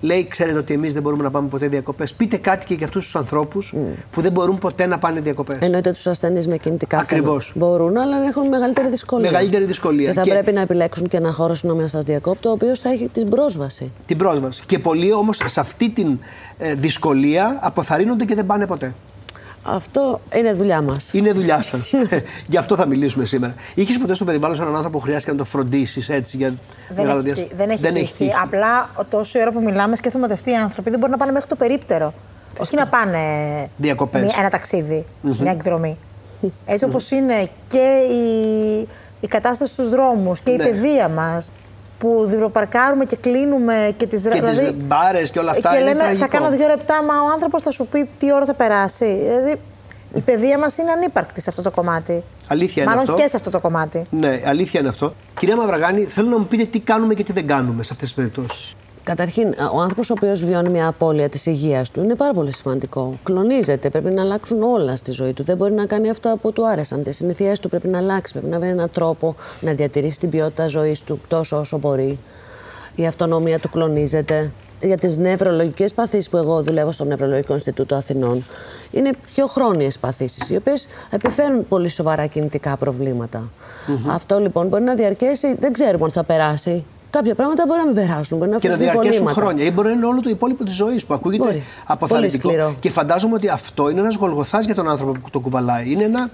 S1: Λέει, ξέρετε ότι εμείς δεν μπορούμε να πάμε ποτέ διακοπές. Πείτε κάτι και για αυτούς τους ανθρώπους mm. που δεν μπορούν ποτέ να πάνε διακοπές.
S5: Εννοείται τους ασθενείς με κινητικά
S1: Ακριβώς.
S5: Μπορούν, αλλά έχουν μεγαλύτερη δυσκολία.
S1: Μεγαλύτερη δυσκολία.
S5: Και θα και... πρέπει να επιλέξουν και ένα χώρο συνόμια σας διακόπτω, ο οποίος θα έχει την πρόσβαση.
S1: Την πρόσβαση. Και πολλοί όμως σε αυτή την ε, δυσκολία αποθαρρύνονται και δεν πάνε ποτέ.
S5: Αυτό είναι δουλειά μας.
S1: Είναι δουλειά σας. (laughs) Γι' αυτό θα μιλήσουμε σήμερα. Είχες ποτέ στο περιβάλλον έναν άνθρωπο που χρειάστηκε να το φροντίσεις έτσι για
S2: δεν μεγάλο διάστημα. Δεν έχει δεν τύχει. Απλά τόση ώρα που μιλάμε σκέφτομαι ότι αυτοί οι άνθρωποι δεν μπορούν να πάνε μέχρι το περίπτερο. Όχι να πάνε
S1: Διακοπές.
S2: ένα ταξίδι, μια εκδρομή. Έτσι όπως είναι και η, η κατάσταση στους δρόμους και η ναι. παιδεία μας που διπλοπαρκάρουμε και κλείνουμε και τις
S1: Και δηλαδή, τις μπάρες και όλα αυτά
S2: και
S1: είναι
S2: λέμε,
S1: τραγικό.
S2: θα κάνω δύο λεπτά, μα ο άνθρωπος θα σου πει τι ώρα θα περάσει. Δηλαδή, η παιδεία μας είναι ανύπαρκτη σε αυτό το κομμάτι.
S1: Αλήθεια είναι
S2: Μάλλον
S1: αυτό.
S2: και σε αυτό το κομμάτι.
S1: Ναι, αλήθεια είναι αυτό. Κυρία Μαυραγάνη, θέλω να μου πείτε τι κάνουμε και τι δεν κάνουμε σε αυτές τις περιπτώσεις.
S5: Καταρχήν, ο άνθρωπος ο οποίος βιώνει μια απώλεια της υγείας του είναι πάρα πολύ σημαντικό. Κλονίζεται, πρέπει να αλλάξουν όλα στη ζωή του. Δεν μπορεί να κάνει αυτά που του άρεσαν. Τις συνήθειέ του πρέπει να αλλάξει. Πρέπει να βρει έναν τρόπο να διατηρήσει την ποιότητα ζωής του τόσο όσο μπορεί. Η αυτονομία του κλονίζεται. Για τις νευρολογικές παθήσεις που εγώ δουλεύω στο Νευρολογικό Ινστιτούτο Αθηνών, είναι πιο χρόνιες παθήσεις, οι οποίες επιφέρουν πολύ σοβαρά κινητικά Αυτό λοιπόν μπορεί να διαρκέσει, δεν ξέρουμε αν θα περάσει Κάποια πράγματα μπορεί να μην περάσουν. Μπορεί να
S1: και να
S5: αφήσουν
S1: διαρκέσουν
S5: υπολείμματα.
S1: χρόνια. Ή μπορεί να είναι όλο το υπόλοιπο της ζωής που ακούγεται
S5: Μπορεί.
S1: αποθαρρυντικό.
S5: Πολύ σκληρό.
S1: Και φαντάζομαι ότι αυτό είναι ένας γολγοθάς για τον άνθρωπο που το κουβαλάει. Είναι ένα,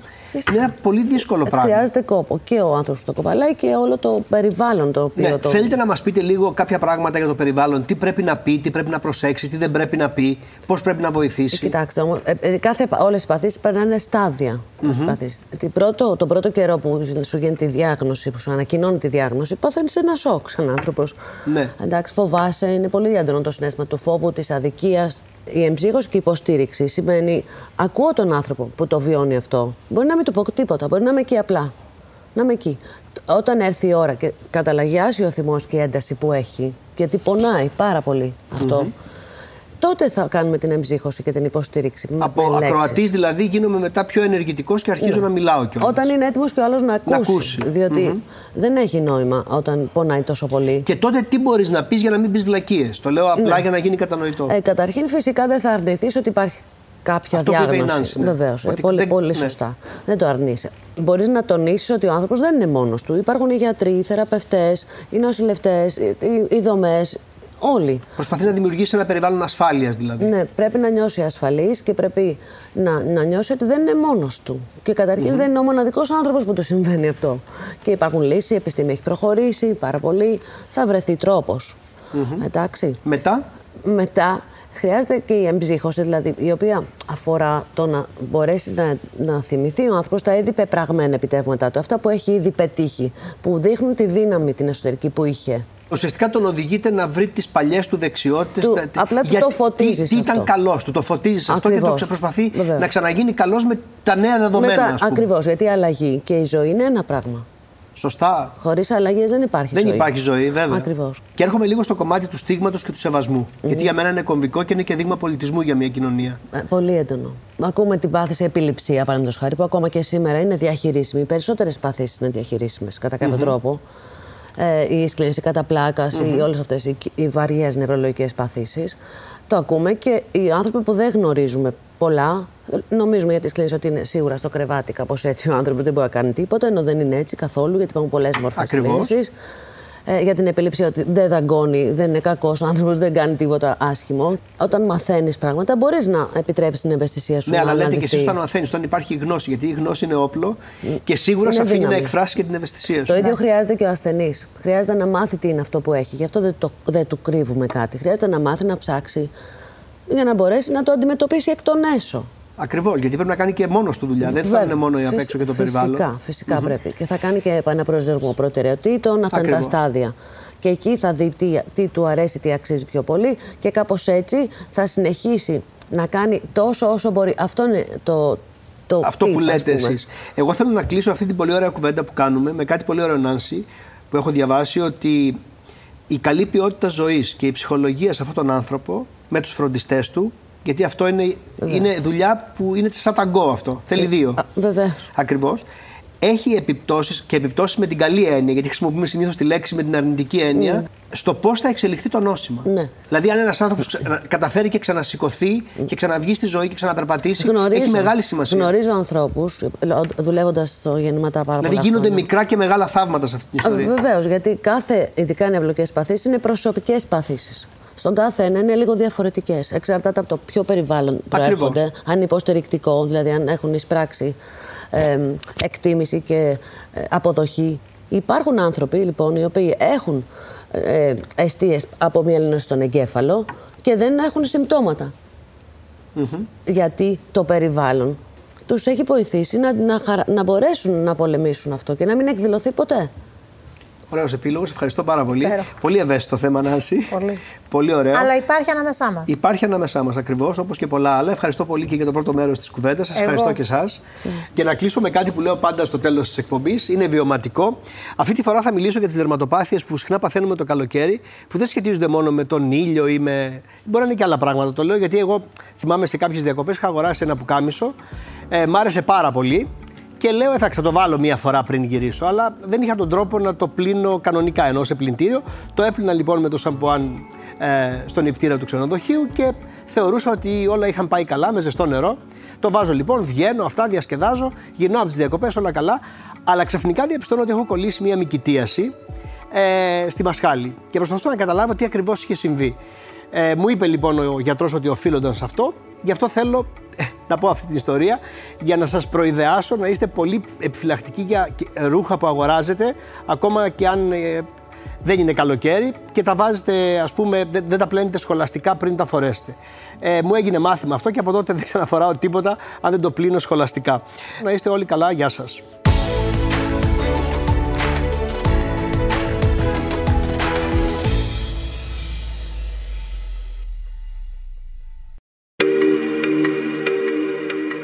S1: είναι ένα πολύ δύσκολο
S5: Ε,
S1: πράγμα.
S5: Χρειάζεται κόπο και ο άνθρωπος που το κοπαλάει και όλο το περιβάλλον το οποίο
S1: Ναι,
S5: το.
S1: Θέλετε να μας πείτε λίγο κάποια πράγματα για το περιβάλλον, τι πρέπει να πει, τι πρέπει να προσέξει, τι δεν πρέπει να πει, πώς πρέπει να βοηθήσει.
S5: Κοιτάξτε, όμως, ε, ε, κάθε, όλες οι παθήσεις περνάνε στάδια. τις παθήσεις. Την πρώτο, τον πρώτο καιρό που σου γίνει τη διάγνωση, που σου ανακοινώνει τη διάγνωση, παθαίνεις ένα σοκ σαν άνθρωπος.
S1: Ναι.
S5: Εντάξει, φοβάσαι, είναι πολύ έντονο το συνέστημα του φόβου, της αδικίας. Η εμψύχωση και η υποστήριξη σημαίνει ακούω τον άνθρωπο που το βιώνει αυτό. Μπορεί να μην του πω τίποτα, μπορεί να είμαι εκεί απλά. Να είμαι εκεί. Όταν έρθει η ώρα και καταλαγιάσει ο θυμός και η ένταση που έχει, γιατί πονάει πάρα πολύ αυτό, τότε θα κάνουμε την εμψύχωση και την υποστήριξη. με-
S1: Από
S5: με λέξεις.
S1: ακροατής δηλαδή γίνομαι μετά πιο ενεργητικός και αρχίζω να μιλάω κιόλας.
S5: Όταν είναι έτοιμος και ο άλλος να ακούσει.
S1: ακούσει.
S5: διότι δεν έχει νόημα όταν πονάει τόσο πολύ.
S1: Και τότε τι μπορείς να πεις για να μην πεις βλακίες; Το λέω απλά για να γίνει κατανοητό.
S5: Ε, καταρχήν, φυσικά δεν θα αρνηθείς ότι υπάρχει κάποια
S1: Αυτό που είπε η
S5: διάγνωση.
S1: Νάνση, ναι.
S5: Βεβαίως.
S1: Ότι
S5: πολύ,
S1: δεν-
S5: πολύ
S1: ναι.
S5: σωστά. Δεν το αρνείσαι. Μπορείς να τονίσεις ότι ο άνθρωπος δεν είναι μόνος του. Υπάρχουν οι γιατροί, οι θεραπευτές, οι νοσηλευτές, οι, οι, οι δομές. Όλοι.
S1: Προσπαθεί να δημιουργήσει ένα περιβάλλον ασφάλειας δηλαδή.
S5: Ναι, πρέπει να νιώσει ασφαλής και πρέπει να, να νιώσει ότι δεν είναι μόνος του. Και καταρχην δεν είναι ο μοναδικός άνθρωπος που του συμβαίνει αυτό. Και υπάρχουν λύσεις, η επιστήμη έχει προχωρήσει πάρα πολύ. Θα βρεθεί τρόπος. Εντάξει.
S1: Μετά,
S5: Μετά χρειάζεται και η εμψύχωση, δηλαδή η οποία αφορά το να μπορέσεις να, να θυμηθεί ο άνθρωπος τα ήδη πεπραγμένα επιτεύγματά του, αυτά που έχει ήδη πετύχει, που δείχνουν τη δύναμη την εσωτερική που είχε.
S1: Ουσιαστικά τον οδηγείται να βρει τις παλιές του δεξιότητες.
S5: Του- απλά του το φωτίζεις
S1: Τι, τι ήταν
S5: αυτό.
S1: καλός του, το φωτίζεις αυτό και το
S5: Ακριβώς.
S1: ξεπροσπαθεί
S5: Βεβαίως.
S1: να ξαναγίνει καλός με τα νέα δεδομένα. ας πούμε.
S5: Ακριβώς, γιατί η αλλαγή και η ζωή είναι ένα πράγμα.
S1: Σωστά.
S5: Χωρίς αλλαγές δεν υπάρχει
S1: Δεν
S5: ζωή.
S1: υπάρχει ζωή, βέβαια.
S5: Ακριβώς.
S1: Και έρχομαι λίγο στο κομμάτι του στίγματος και του σεβασμού. Γιατί για μένα είναι κομβικό και είναι και δείγμα πολιτισμού για μια κοινωνία.
S5: Ε, Πολύ έντονο. Ακούμε την πάθηση επιληψία, παραδείγματος χάρη, που ακόμα και σήμερα είναι διαχειρίσιμη. Οι περισσότερες παθήσεις είναι διαχειρίσιμες κατά κάποιο τρόπο. Ε, η σκλήνηση κατά πλάκας, οι όλες αυτές οι, οι βαριές νευρολογικές παθήσεις. Το ακούμε και οι άνθρωποι που δεν γνωρίζουμε πολλά, ε, νομίζουμε για τη σκλήνηση ότι είναι σίγουρα στο κρεβάτι, κάπως έτσι ο άνθρωπος δεν μπορεί να κάνει τίποτα, ενώ δεν είναι έτσι καθόλου, γιατί υπάρχουν πολλές μορφές
S1: Ακριβώς.
S5: σκλήνηση. Ε, για την επιλήψη ότι δεν δαγκώνει, δεν είναι κακός άνθρωπος, δεν κάνει τίποτα άσχημο. Όταν μαθαίνεις πράγματα, μπορείς να επιτρέψεις την ευαισθησία σου
S1: Ναι,
S5: να
S1: αλλά λέτε και
S5: αναδυθεί.
S1: εσεί όταν μαθαίνεις, όταν υπάρχει γνώση. Γιατί η γνώση είναι όπλο και σίγουρα
S5: Είναι
S1: σε αφήνει
S5: δύναμη.
S1: να εκφράσει και την ευαισθησία σου.
S5: Το ίδιο χρειάζεται και ο ασθενής. Χρειάζεται να μάθει τι είναι αυτό που έχει. Γι' αυτό δεν, το, δεν του κρύβουμε κάτι. Χρειάζεται να μάθει να ψάξει για να μπορέσει να το αντιμετωπίσει εκ των έσω.
S1: Ακριβώς, γιατί πρέπει να κάνει και μόνος του δουλειά. Δεν θα
S5: Βέβαια.
S1: είναι μόνο η απ'
S5: Φυσ-
S1: έξω και το
S5: φυσικά,
S1: περιβάλλον.
S5: Φυσικά πρέπει. Και θα κάνει και επαναπροσδιορισμό προτεραιοτήτων, αυτά είναι τα
S1: Ακριβώς.
S5: στάδια. Και εκεί θα δει τι, τι του αρέσει, τι αξίζει πιο πολύ και κάπως έτσι θα συνεχίσει να κάνει τόσο όσο μπορεί. Αυτό είναι το, το
S1: Αυτό
S5: tip,
S1: που
S5: ας
S1: λέτε
S5: πούμε.
S1: εσείς. Εγώ θέλω να κλείσω αυτή την πολύ ωραία κουβέντα που κάνουμε με κάτι πολύ ωραίο, Νάνση, που έχω διαβάσει ότι η καλή ποιότητα ζωής και η ψυχολογία σε αυτόν τον άνθρωπο με τους φροντιστές του, γιατί αυτό είναι, είναι δουλειά που είναι σαν ταγκό αυτό. Θέλει δύο.
S5: Βεβαίω.
S1: Ακριβώς. Έχει επιπτώσεις και επιπτώσεις με την καλή έννοια, γιατί χρησιμοποιούμε συνήθως τη λέξη με την αρνητική έννοια, στο πώς θα εξελιχθεί το νόσημα.
S5: Ναι.
S1: Δηλαδή, αν ένας άνθρωπος καταφέρει και ξανασηκωθεί και ξαναβγεί στη ζωή και ξαναπερπατήσει, έχει μεγάλη σημασία.
S5: Γνωρίζω ανθρώπους, δουλεύοντας στο γεννηματά πάρα
S1: Δηλαδή,
S5: πολλά
S1: γίνονται
S5: χρόνια.
S1: μικρά και μεγάλα θαύματα σε αυτή την ιστορία.
S5: Βεβαίως, γιατί κάθε, ειδικά οι νευλοκέ παθήσεις, είναι προσωπικές παθήσεις. Στον κάθε ένα είναι λίγο διαφορετικές. Εξαρτάται από το ποιο περιβάλλον προέρχονται. Αν είναι υποστηρικτικό, δηλαδή αν έχουν εισπράξει ε, εκτίμηση και ε, αποδοχή. Υπάρχουν άνθρωποι λοιπόν οι οποίοι έχουν ε, αιστείες από μια λινώση στον εγκέφαλο και δεν έχουν συμπτώματα. Γιατί το περιβάλλον τους έχει βοηθήσει να, να, χαρα- να μπορέσουν να πολεμήσουν αυτό και να μην εκδηλωθεί ποτέ.
S1: Ωραίος επίλογος, ευχαριστώ πάρα πολύ.
S2: Υπέροχο.
S1: Πολύ ευαίσθητο θέμα, Νάση.
S2: Πολύ.
S1: πολύ ωραίο.
S2: Αλλά υπάρχει ανάμεσά μας.
S1: Υπάρχει ανάμεσά μας ακριβώς, όπως και πολλά άλλα. Ευχαριστώ πολύ και για το πρώτο μέρος της κουβέντας. Σας
S2: Εγώ.
S1: ευχαριστώ και εσάς. Και να κλείσω με κάτι που λέω πάντα στο τέλος της εκπομπής. Είναι βιωματικό. Αυτή τη φορά θα μιλήσω για τις δερματοπάθειες που συχνά παθαίνουμε το καλοκαίρι, που δεν σχετίζονται μόνο με τον ήλιο ή με. Μπορεί να είναι και άλλα πράγματα. Το λέω γιατί εγώ θυμάμαι σε κάποιες διακοπές είχα αγοράσει ένα πουκάμισο. Ε, μ' άρεσε πάρα πολύ. Και λέω, «Ε, θα θα το βάλω μία φορά πριν γυρίσω. Αλλά δεν είχα τον τρόπο να το πλύνω κανονικά ενώ σε πλυντήριο. Το έπλυνα λοιπόν με το σαμπουάν ε, στον υπτήρα του ξενοδοχείου και θεωρούσα ότι όλα είχαν πάει καλά με ζεστό νερό. Το βάζω λοιπόν, βγαίνω, αυτά διασκεδάζω, γυρνάω από τις διακοπές, όλα καλά. Αλλά ξαφνικά διαπιστώνω ότι έχω κολλήσει μία μικητίαση ε, στη Μασχάλη. Και προσπαθούσα να καταλάβω τι ακριβώς είχε συμβεί. Ε, μου είπε λοιπόν ο γιατρός ότι οφείλονταν σε αυτό. Γι' αυτό θέλω ε, να πω αυτή την ιστορία για να σας προειδεάσω να είστε πολύ επιφυλακτικοί για ρούχα που αγοράζετε ακόμα και αν ε, δεν είναι καλοκαίρι και τα βάζετε, ας πούμε, δεν, δεν τα πλένετε σχολαστικά πριν τα φορέσετε. Ε, μου έγινε μάθημα αυτό και από τότε (laughs) δεν ξαναφοράω τίποτα αν δεν το πλύνω σχολαστικά. Να είστε όλοι καλά, γεια σας.